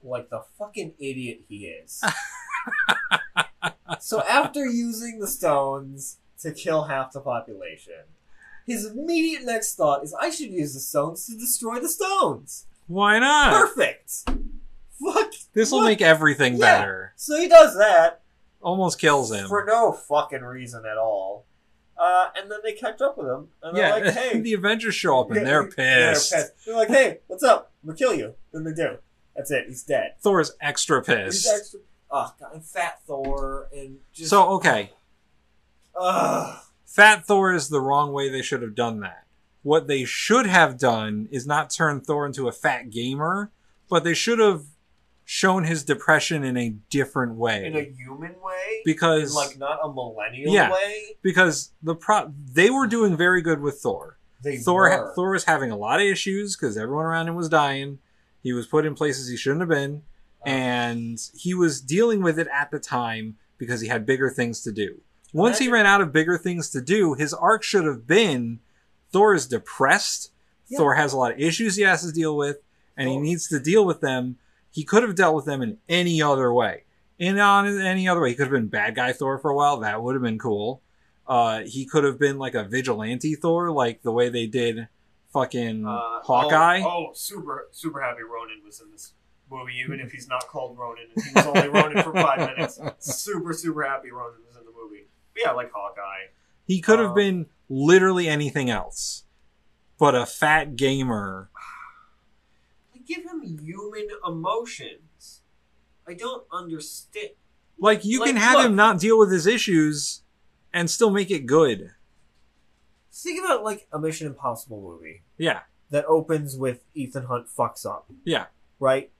like the fucking idiot he is. so after using the stones to kill half the population, his immediate next thought is, "I should use the stones to destroy the stones." why not? Perfect. Fuck. This will make everything Yeah. better. So he does that. Almost kills him. for no fucking reason at all. Uh, and then they catch up with him, and they're yeah, like, "Hey, the Avengers show up and they're they're pissed. They're like, "Hey, what's up? We'll kill you." Then they do. That's it. He's dead. Thor's extra He's pissed. extra. oh god, and Fat Thor and just So okay, Ugh. Fat Thor is the wrong way they should have done that. What they should have done is not turn Thor into a fat gamer, but they should have shown his depression in a different way. in a human way, because in like not a millennial Yeah. way. because the pro they were doing very good with Thor. They Thor were. Thor was having a lot of issues because everyone around him was dying. He was put in places he shouldn't have been, Uh, and he was dealing with it at the time because he had bigger things to do. Once he ran out of bigger things to do, his arc should have been Thor is depressed. Yeah. Thor has a lot of issues he has to deal with, and he needs to deal with them. He could have dealt with them in any other way. In on any other way, he could have been bad guy Thor for a while. That would have been cool. Uh, he could have been like a vigilante Thor, like the way they did fucking Uh, Hawkeye. Oh, oh, super, super happy Ronan was in this movie, even if he's not called Ronan. and He was only Ronan for five minutes. Super, super happy Ronan was in the movie. But yeah, like Hawkeye. He could have Um, been literally anything else, but a fat gamer. Like, give him human emotions. I don't understand. Like you can have look. him not deal with his issues and still make it good. Think about like a Mission Impossible movie Yeah, that opens with Ethan Hunt fucks up, yeah. right?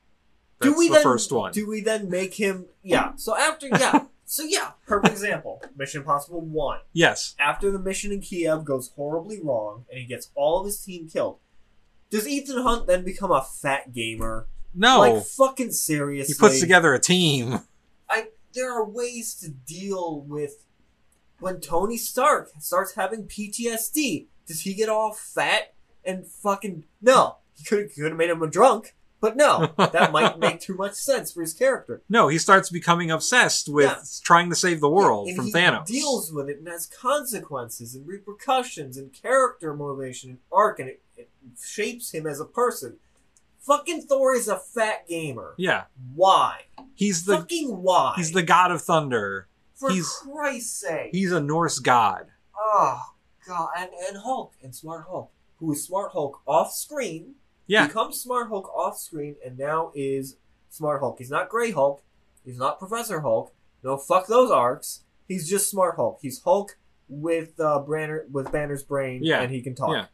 That's the then, first one. Do we then make him? Yeah. So after, yeah. so yeah. Perfect example. Mission Impossible One. yes. after the mission in Kiev goes horribly wrong and he gets all of his team killed, does Ethan Hunt then become a fat gamer? No. Like fucking seriously. he puts together a team. I there are ways to deal with when Tony Stark starts having PTSD. Does he get all fat and fucking no? He could could have made him a drunk, but no, that might make too much sense for his character. No, he starts becoming obsessed with Yeah. trying to save the world and from he Thanos. deals with it and has consequences and repercussions and character motivation and arc, and it shapes him as a person. Fucking Thor is a fat gamer. yeah, Why? he's the Fucking why? he's the god of thunder. For he's- Christ's sake. He's a Norse god. oh god, and and Hulk and Smart Hulk, who is Smart Hulk off screen, Yeah, becomes Smart Hulk off screen, and now is Smart Hulk. He's not Gray Hulk. He's not Professor Hulk. No, fuck those arcs. He's just Smart Hulk. He's Hulk with uh, Banner with Banner's brain, Yeah. and he can talk. Yeah.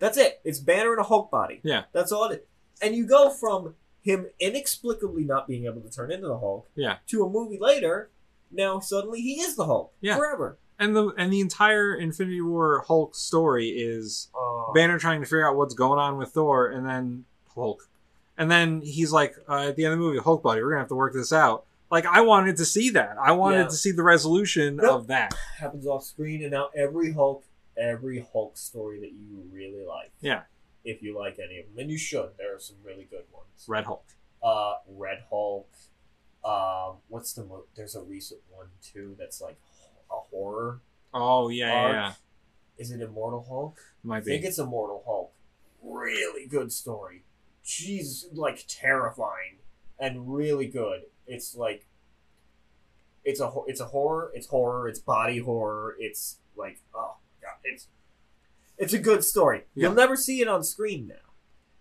That's it. It's Banner in a Hulk body. Yeah. That's all it is. And you go from him inexplicably not being able to turn into the Hulk, Yeah. to a movie later. Now suddenly he is the Hulk Yeah. forever. and the and the entire Infinity War Hulk story is Uh, Banner trying to figure out what's going on with Thor, and then Hulk, and then he's like, uh, at the end of the movie, Hulk buddy, we're gonna have to work this out. Like I wanted to see that. I wanted Yeah. to see the resolution Nope. of that. happens off screen, and now every Hulk, every Hulk story that you really like. Yeah. If you like any of them, and you should. There are some really good ones. Red Hulk. Uh, Red Hulk. Um, what's the mo- there's a recent one too that's like a horror. Oh yeah, yeah, yeah. Is it Immortal Hulk? I might think be. it's Immortal Hulk. Really good story. Jeez, like terrifying and really good. It's like it's a it's a horror. It's horror. It's body horror. It's like oh it's it's a good story. You'll never see it on screen now.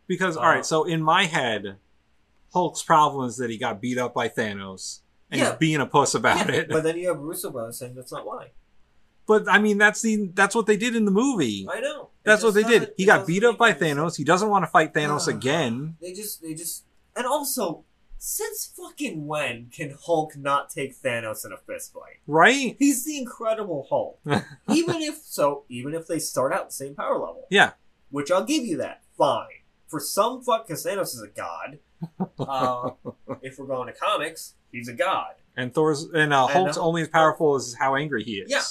Because Uh, all right, so in my head, Hulk's problem is that he got beat up by Thanos, and Yeah. he's being a puss about Yeah, it. But then you have Russo brothers saying that's not why. But I mean, that's the that's what they did in the movie. I know. That's what they did. He got beat up by sense. Thanos. He doesn't want to fight Thanos Ah. again. They just they just and also since fucking when can Hulk not take Thanos in a fistfight? Right? He's the Incredible Hulk. even if so, even if they start out the same power level, Yeah. which I'll give you that. Fine. For some fuck, because Thanos is a god. Uh, if we're going to comics, he's a god. And Thor's and uh, And Hulk's only as powerful as how angry he is. Yeah.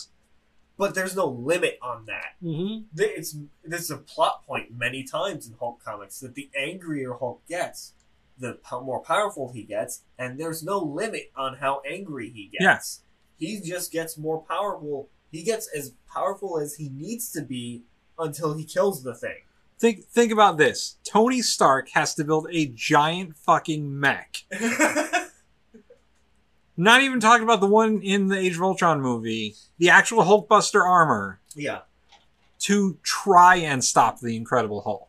But there's no limit on that. Mm-hmm. It's this is a plot point many times in Hulk comics that the angrier Hulk gets, the more powerful he gets, and there's no limit on how angry he gets. He just gets more powerful. He gets as powerful as he needs to be until he kills the thing. Think think about this. Tony Stark has to build a giant fucking mech. Not even talking about the one in the Age of Ultron movie, the actual Hulkbuster armor yeah. to try and stop the Incredible Hulk.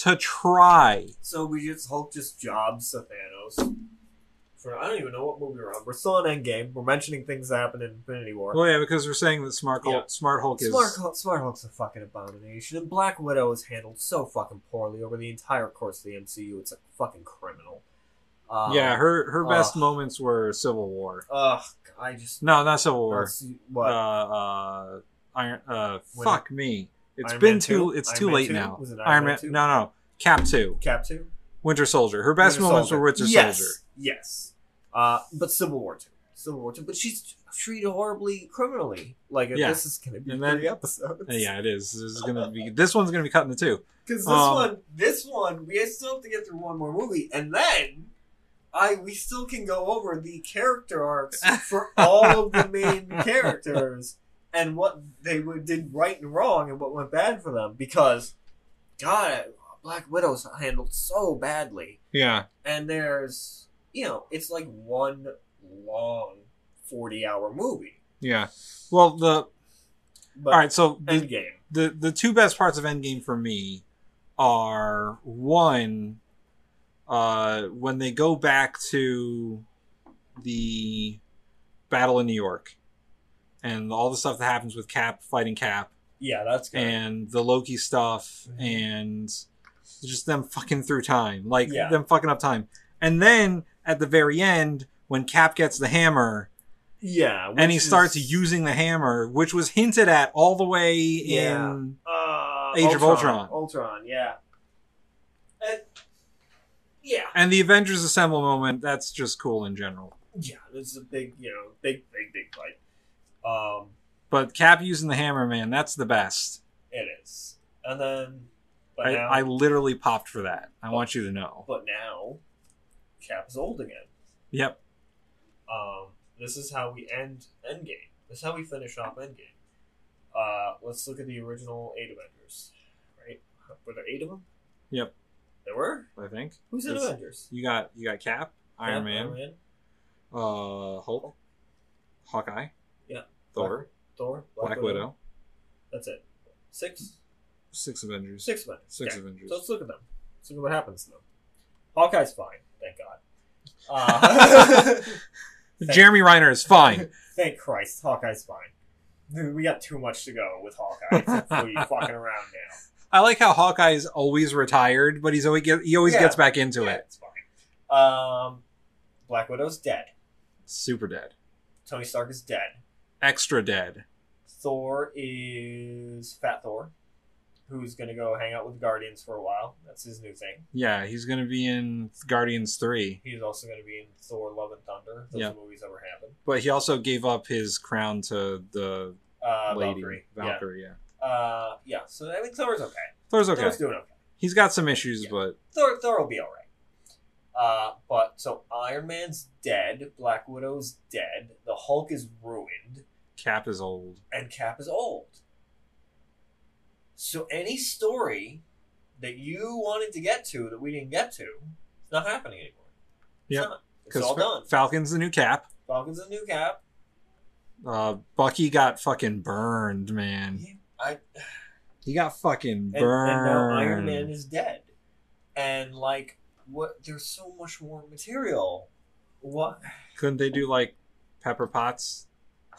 To try. So we just Hulk just jobs Thanos. For I don't even know what movie we're on. We're still on Endgame. We're mentioning things that happened in Infinity War. Oh yeah, because we're saying that Smart Hulk, Yeah. Smart Hulk is Smart Hulk, Smart Hulk's a fucking abomination, and Black Widow is handled so fucking poorly over the entire course of the MCU. It's a fucking criminal. Um, yeah. Her her best ugh. moments were Civil War. Ugh, I just No, not Civil War. what Uh, uh, Iron. Uh, fuck me. It's Iron been Man too. 2? It's Iron too Man late 2? now. Was it Iron, Man. Man 2? No, no. Cap two. Cap two. Winter Soldier. Her best Winter moments Soldier. were Winter yes, Soldier. Yes. Uh, but Civil War two. Civil War two. But she's treated horribly criminally. Like Yeah. this is gonna be And then- three episodes. Uh, Yeah, it is. This is gonna be. This one's gonna be cut into two. Because this Um, one, this one, we still have to get through one more movie, and then I we still can go over the character arcs for all of the main characters and what they did right and wrong and what went bad for them. Because, God, Black Widow's handled so badly, Yeah. and there's you know it's like one long forty-hour movie. Yeah. Well, the But all right. So the, Endgame, the the two best parts of Endgame for me are one, uh, when they go back to the battle in New York, and all the stuff that happens with Cap fighting Cap, yeah, that's good. and the Loki stuff, Mhm. and just them fucking through time, like Yeah. them fucking up time, and then at the very end when Cap gets the hammer yeah, and he which starts using the hammer, which was hinted at all the way Yeah. in Uh, Age of Ultron. Ultron, yeah. And, yeah. and the Avengers Assemble moment. That's just cool in general. Yeah, this is a big, you know, big, big, big fight. Um, But Cap using the hammer, man, that's the best. it is. And then, but I, now, I literally popped for that. I want you to know. but now, Cap is old again. Yep. Um, this is how we end Endgame. This is how we finish off Endgame. Uh, let's look at the original eight Avengers. Right? Were there eight of them? Yep. There were. I think Who's in Avengers? you got you got Cap, Iron Cap, Man, uh, Hulk, Hawkeye. Thor, Thor, Black, Widow. That's it. Six. six Avengers, Six Avengers. six Okay. Avengers. So let's look at them. Let's look at what happens to them. Hawkeye's fine, thank God. Uh, Jeremy Renner is fine. thank Christ, Hawkeye's fine. Dude, We got too much to go with Hawkeye you fucking around now. I like how Hawkeye is always retired, but he's always get, he always Yeah. gets back into yeah, it. it's fine. Um, Black Widow's dead. Super dead, Tony Stark is dead. Extra dead. Thor is Fat Thor, who's gonna go hang out with the Guardians for a while. That's his new thing. Yeah, he's gonna be in Guardians three, He's also gonna be in Thor: Love and Thunder. Those Yeah. movies ever happen. but he also gave up his crown to the Uh, lady Valkyrie. Valkyrie. Yeah. Yeah. Uh, yeah. So I mean, Thor's okay. Thor's okay. Thor's doing okay. He's got some issues, Yeah. but Thor, Thor will be all right. Uh, but so Iron Man's dead. Black Widow's dead. The Hulk is ruined, Cap is old. and Cap is old. So any story that you wanted to get to that we didn't get to, it's not happening anymore. It's not. It's all done. Falcon's the new Cap. Falcon's a new Cap. Uh, Bucky got fucking burned, man. I He got fucking and, burned. and now Iron Man is dead, and like what? There's so much more material. What Couldn't they do like Pepper Potts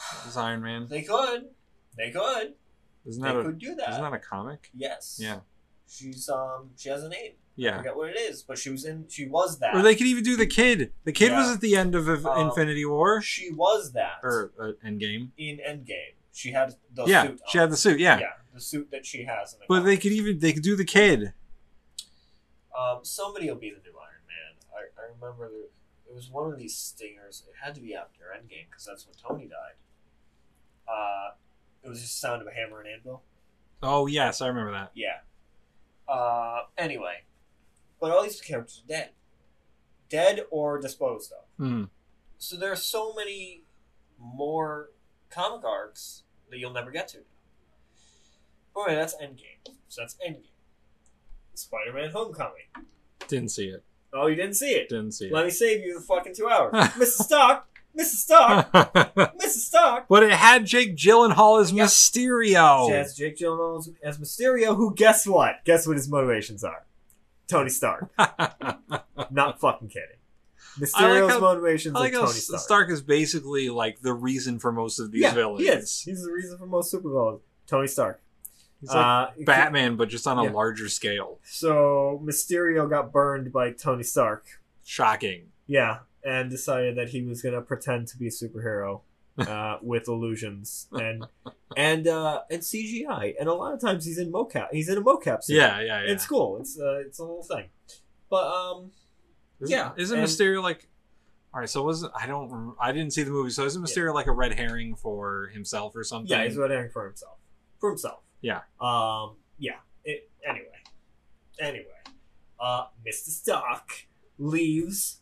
as Iron Man? they could, they could, Isn't they that a could do that. isn't that a comic? yes. Yeah, She's um she has a name. Yeah. I yeah. forget what it is, but she was in. She was that. Or they could even do the kid. The kid was at the end of Um, Infinity War She was that or uh, Endgame. in Endgame. She had the yeah, suit. she on. had the suit. Yeah, yeah, the suit that she has. In the but they could even they could do the kid. Um, somebody will be the new Iron Man. I, I remember there, it was one of these stingers. It had to be after Endgame because that's when Tony died. Uh, it was just the sound of a hammer and anvil. Oh yes, I remember that. Yeah. Uh, anyway, but all these characters are dead, dead or disposed of. Hmm. So there are so many more comic arcs that you'll never get to. All right, that's Endgame. So that's Endgame. Spider-Man: Homecoming. Didn't see it. Oh, you didn't see it. Didn't see it. Let me save you the fucking two hours. Mrs. Stark! Mrs. Stark! Mrs. Stark! but it had Jake Gyllenhaal as Yeah. Mysterio. She has Jake Gyllenhaal as, as Mysterio, who, guess what? Guess what his motivations are? Tony Stark. Not fucking kidding. Mysterio's how- motivations I like like Tony Stark. Stark is basically like the reason for most of these yeah, villains. he is. He's the reason for most supervillains. Tony Stark. He's like Uh, Batman, but just on a yeah. larger scale. So Mysterio got burned by Tony Stark. Shocking. Yeah, and decided that he was gonna pretend to be a superhero uh, with illusions and and uh, and CGI. And a lot of times he's in mocap. He's in a mocap suit. Yeah, yeah, yeah. It's cool. It's uh, it's a whole thing. But um, Isn't, yeah, Isn't and- Mysterio like? All right, so was I don't I didn't see the movie. So isn't Mysterio like a red herring for himself or something? yeah, he's red herring for himself. For himself. Yeah. Um. Yeah. It, anyway. Anyway. Uh, Mr. Stark leaves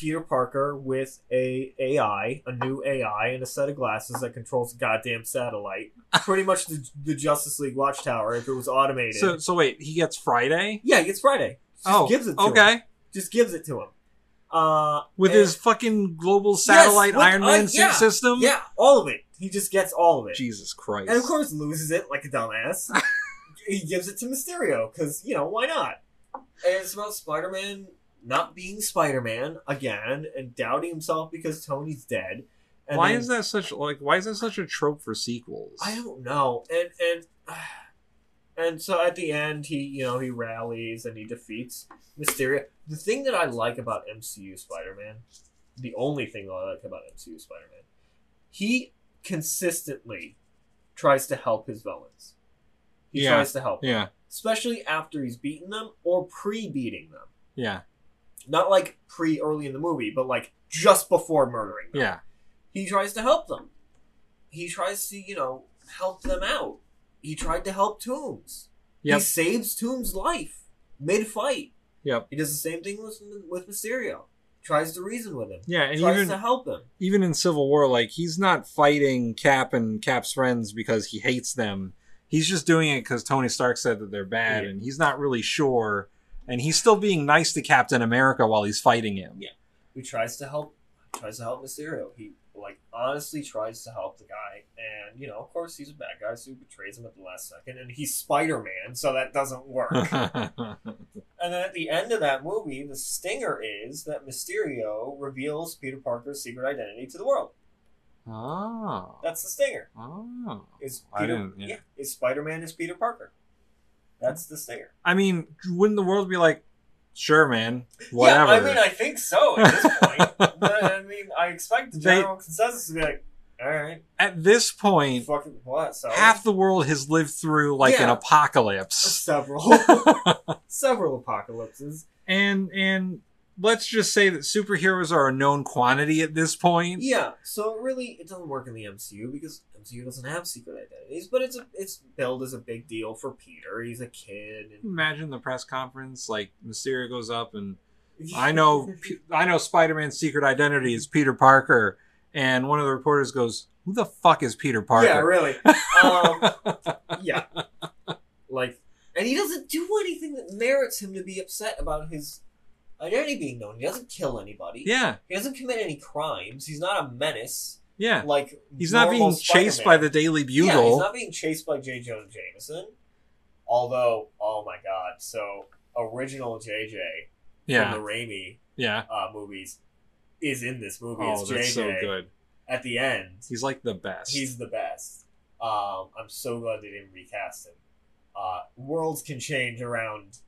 Peter Parker with a AI, a new AI, and a set of glasses that controls a goddamn satellite. Pretty much the, the Justice League Watchtower if it was automated. So so wait, he gets Friday. yeah, he gets Friday. Just oh, gives it to him. okay. Just gives it to him. Uh, With and- his fucking global satellite with- Iron uh, Man suit yeah, system. yeah, all of it. He just gets all of it. Jesus Christ. And of course, loses it like a dumbass. he gives it to Mysterio because you know why not? And it's about Spider-Man not being Spider-Man again and doubting himself because Tony's dead. And why then- is that such like? Why is that such a trope for sequels? I don't know. And and and so at the end, he you know he rallies and he defeats Mysterio. The thing that I like about MCU Spider-Man, the only thing that I like about MCU Spider-Man, he consistently tries to help his villains. He Yeah. tries to help, them, Yeah, especially after he's beaten them or pre-beating them. yeah, Not like pre early in the movie, but like just before murdering them yeah. he tries to help them. He tries to, you know, help them out. He tried to help Toombs. Yep. He saves Toombs' life mid fight. Yep. He does the same thing with with Mysterio. Tries to reason with him. Yeah, and tries even to help him. even in Civil War, like he's not fighting Cap and Cap's friends because he hates them. He's just doing it because Tony Stark said that they're bad, Yeah. and he's not really sure. And he's still being nice to Captain America while he's fighting him. Yeah. He tries to help. Tries to help Mysterio. He like honestly tries to help the guy, and you know, of course, he's a bad guy, so he betrays him at the last second, and he's Spider Man, so that doesn't work. And then at the end of that movie, the stinger is that Mysterio reveals Peter Parker's secret identity to the world. oh, That's the stinger. oh. Is Peter? yeah. yeah. is Spider Man is Peter Parker. That's the stinger. I mean, wouldn't the world be like, sure, man, whatever? Yeah, I mean, I think so at this point. but I mean, I expect the They- general consensus to be like, all right, At this point, fucking what? So half the world has lived through like an apocalypse. several, several apocalypses. and and let's just say that superheroes are a known quantity at this point. Yeah, so really, it doesn't work in the MCU because MCU doesn't have secret identities. But it's a, it's billed as a big deal for Peter. He's a kid. And, Imagine the press conference, like Mysterio goes up and I know I know Spider-Man's secret identity is Peter Parker, and one of the reporters goes, "Who the fuck is Peter Parker?" Yeah, really. Um, yeah, like, and he doesn't do anything that merits him to be upset about his identity being known. He doesn't kill anybody. yeah, He doesn't commit any crimes. He's not a menace. yeah. Like He's not being chased by the Daily Bugle. Yeah, he's not being chased by J. Jonah Jameson. Although, oh my god, so original JJ yeah, from the Raimi yeah. uh, movies is in this movie. Oh, it's that's JJ. so good. At the end, He's like the best. he's the best. Um, I'm so glad they didn't recast him. Uh, worlds can change around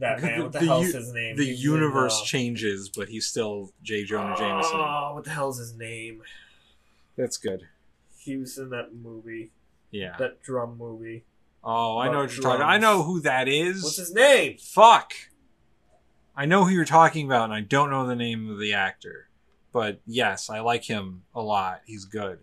that man. What the, The hell's u- his name? the He was in, universe uh, changes, but he's still J. Jonah Jameson. Oh, what the hell's his name? That's good. He was in that movie, Yeah. that drum movie. Oh, I know what you're talking. I know who that is. What's his name? Fuck. I know who you're talking about, and I don't know the name of the actor. But yes, I like him a lot. He's good.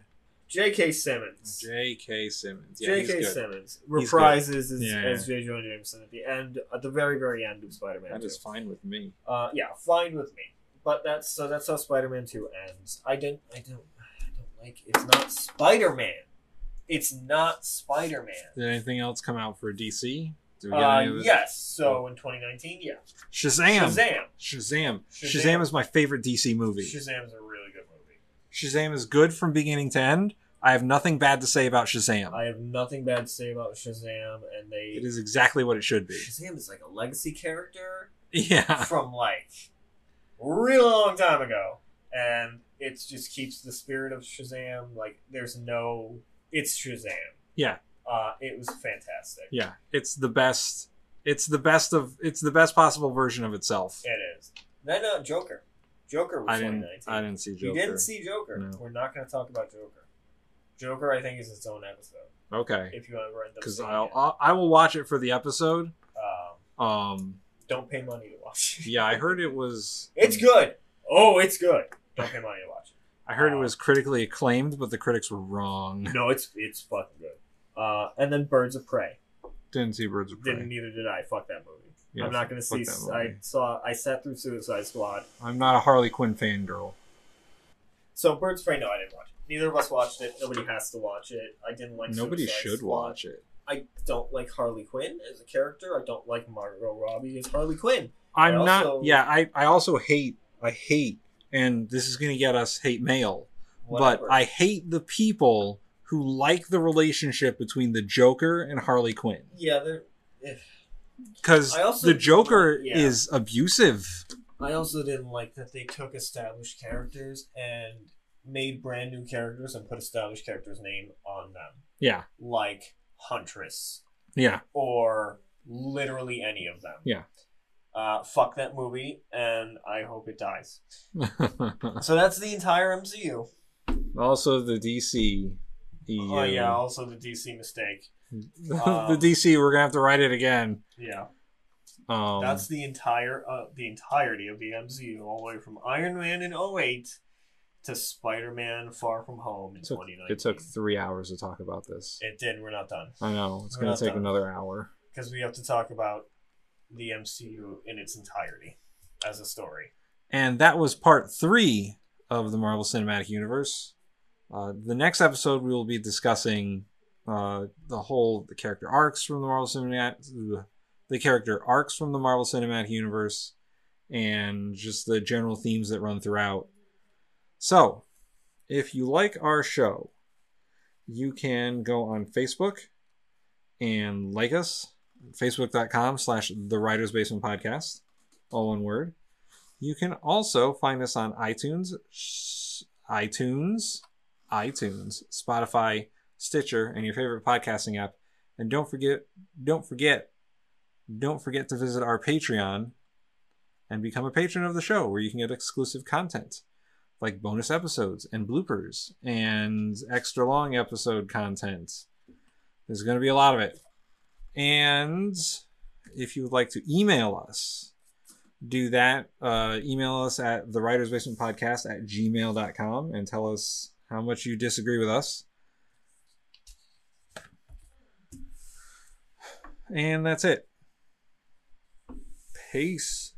J.K. Simmons. J.K. Simmons. Yeah, J.K. Simmons reprises as, Yeah, as yeah. J. Jonah Jameson at the end, at the very, very end of Spider-Man. That 2. is fine with me. Uh, yeah, fine with me. But that's so that's how Spider-Man Two ends. I don't, I don't, I don't like. It's not Spider-Man. It's not Spider-Man. Did anything else come out for DC? Uh, any of it? yes. So in 2019, yeah, Shazam. Shazam. Shazam. Shazam. Shazam is my favorite DC movie. Shazam's a really good movie. Shazam is good from beginning to end. I have nothing bad to say about Shazam. I have nothing bad to say about Shazam, and they It is exactly what it should be. Shazam is like a legacy character Yeah. from like really long time ago, and it just keeps the spirit of Shazam. Like there's no, it's Shazam. Yeah. Uh, it was fantastic. Yeah, it's the best. It's the best of. It's the best possible version of itself. It is. Then uh, Joker. Joker was I didn't. 2019. I didn't see Joker. You didn't see Joker. No. We're not going to talk about Joker. Joker, I think, is its own episode. Okay, If you ever end up because I'll, it. I'll I will watch it for the episode. Um, Um, don't pay money to watch. it. yeah, I heard it was. It's good. Oh, it's good. Don't pay money to watch. I heard it was critically acclaimed, but the critics were wrong. No, it's it's fucking good. Uh, and then Birds of Prey. Didn't see Birds of Prey. Didn't neither did I. Fuck that movie. Yeah, I'm not gonna see. I saw. I sat through Suicide Squad. I'm not a Harley Quinn fangirl. So Birds of Prey. No, I didn't watch. it. Neither of us watched it. Nobody has to watch it. I didn't like. Nobody Suicide should Squad. watch it. I don't like Harley Quinn as a character. I don't like Margot Robbie as Harley Quinn. I'm I not. Yeah, I, I also hate. I hate, and this is going to get us hate mail. Whatever. But I hate the people who like the relationship between the Joker and Harley Quinn yeah, they're. If, because the Joker yeah. is abusive. I also didn't like that they took established characters and made brand new characters and put established characters' name on them, Yeah, like Huntress yeah, or literally any of them. Yeah. Uh, fuck that movie, and I hope it dies. So that's the entire MCU. also, the DC. The, Oh yeah, also the DC mistake. The Um, DC. We're gonna have to write it again. Yeah, Um, that's the entire uh, the entirety of the MCU, all the way from Iron Man in 08 to Spider Man Far From Home in it took, 2019. it took three hours to talk about this. It did. We're not done I know it's We're gonna take done. another hour. because we have to talk about the MCU in its entirety as a story. And that was part three of the Marvel Cinematic Universe. Uh, the next episode, we will be discussing uh, the whole the character arcs from the Marvel Cinematic, the character arcs from the Marvel Cinematic Universe, and just the general themes that run throughout. So, if you like our show, you can go on Facebook and like us. Facebook.com slash the Writers Basement Podcast, all one word. You can also find us on iTunes, iTunes, iTunes, Spotify, Stitcher, and your favorite podcasting app. And don't forget, don't forget, don't forget to visit our Patreon and become a patron of the show, where you can get exclusive content like bonus episodes and bloopers and extra long episode content. There's going to be a lot of it. And if you would like to email us, do that. Uh, email us at the writers basement podcast at gmail.com and tell us how much you disagree with us. And that's it. Peace.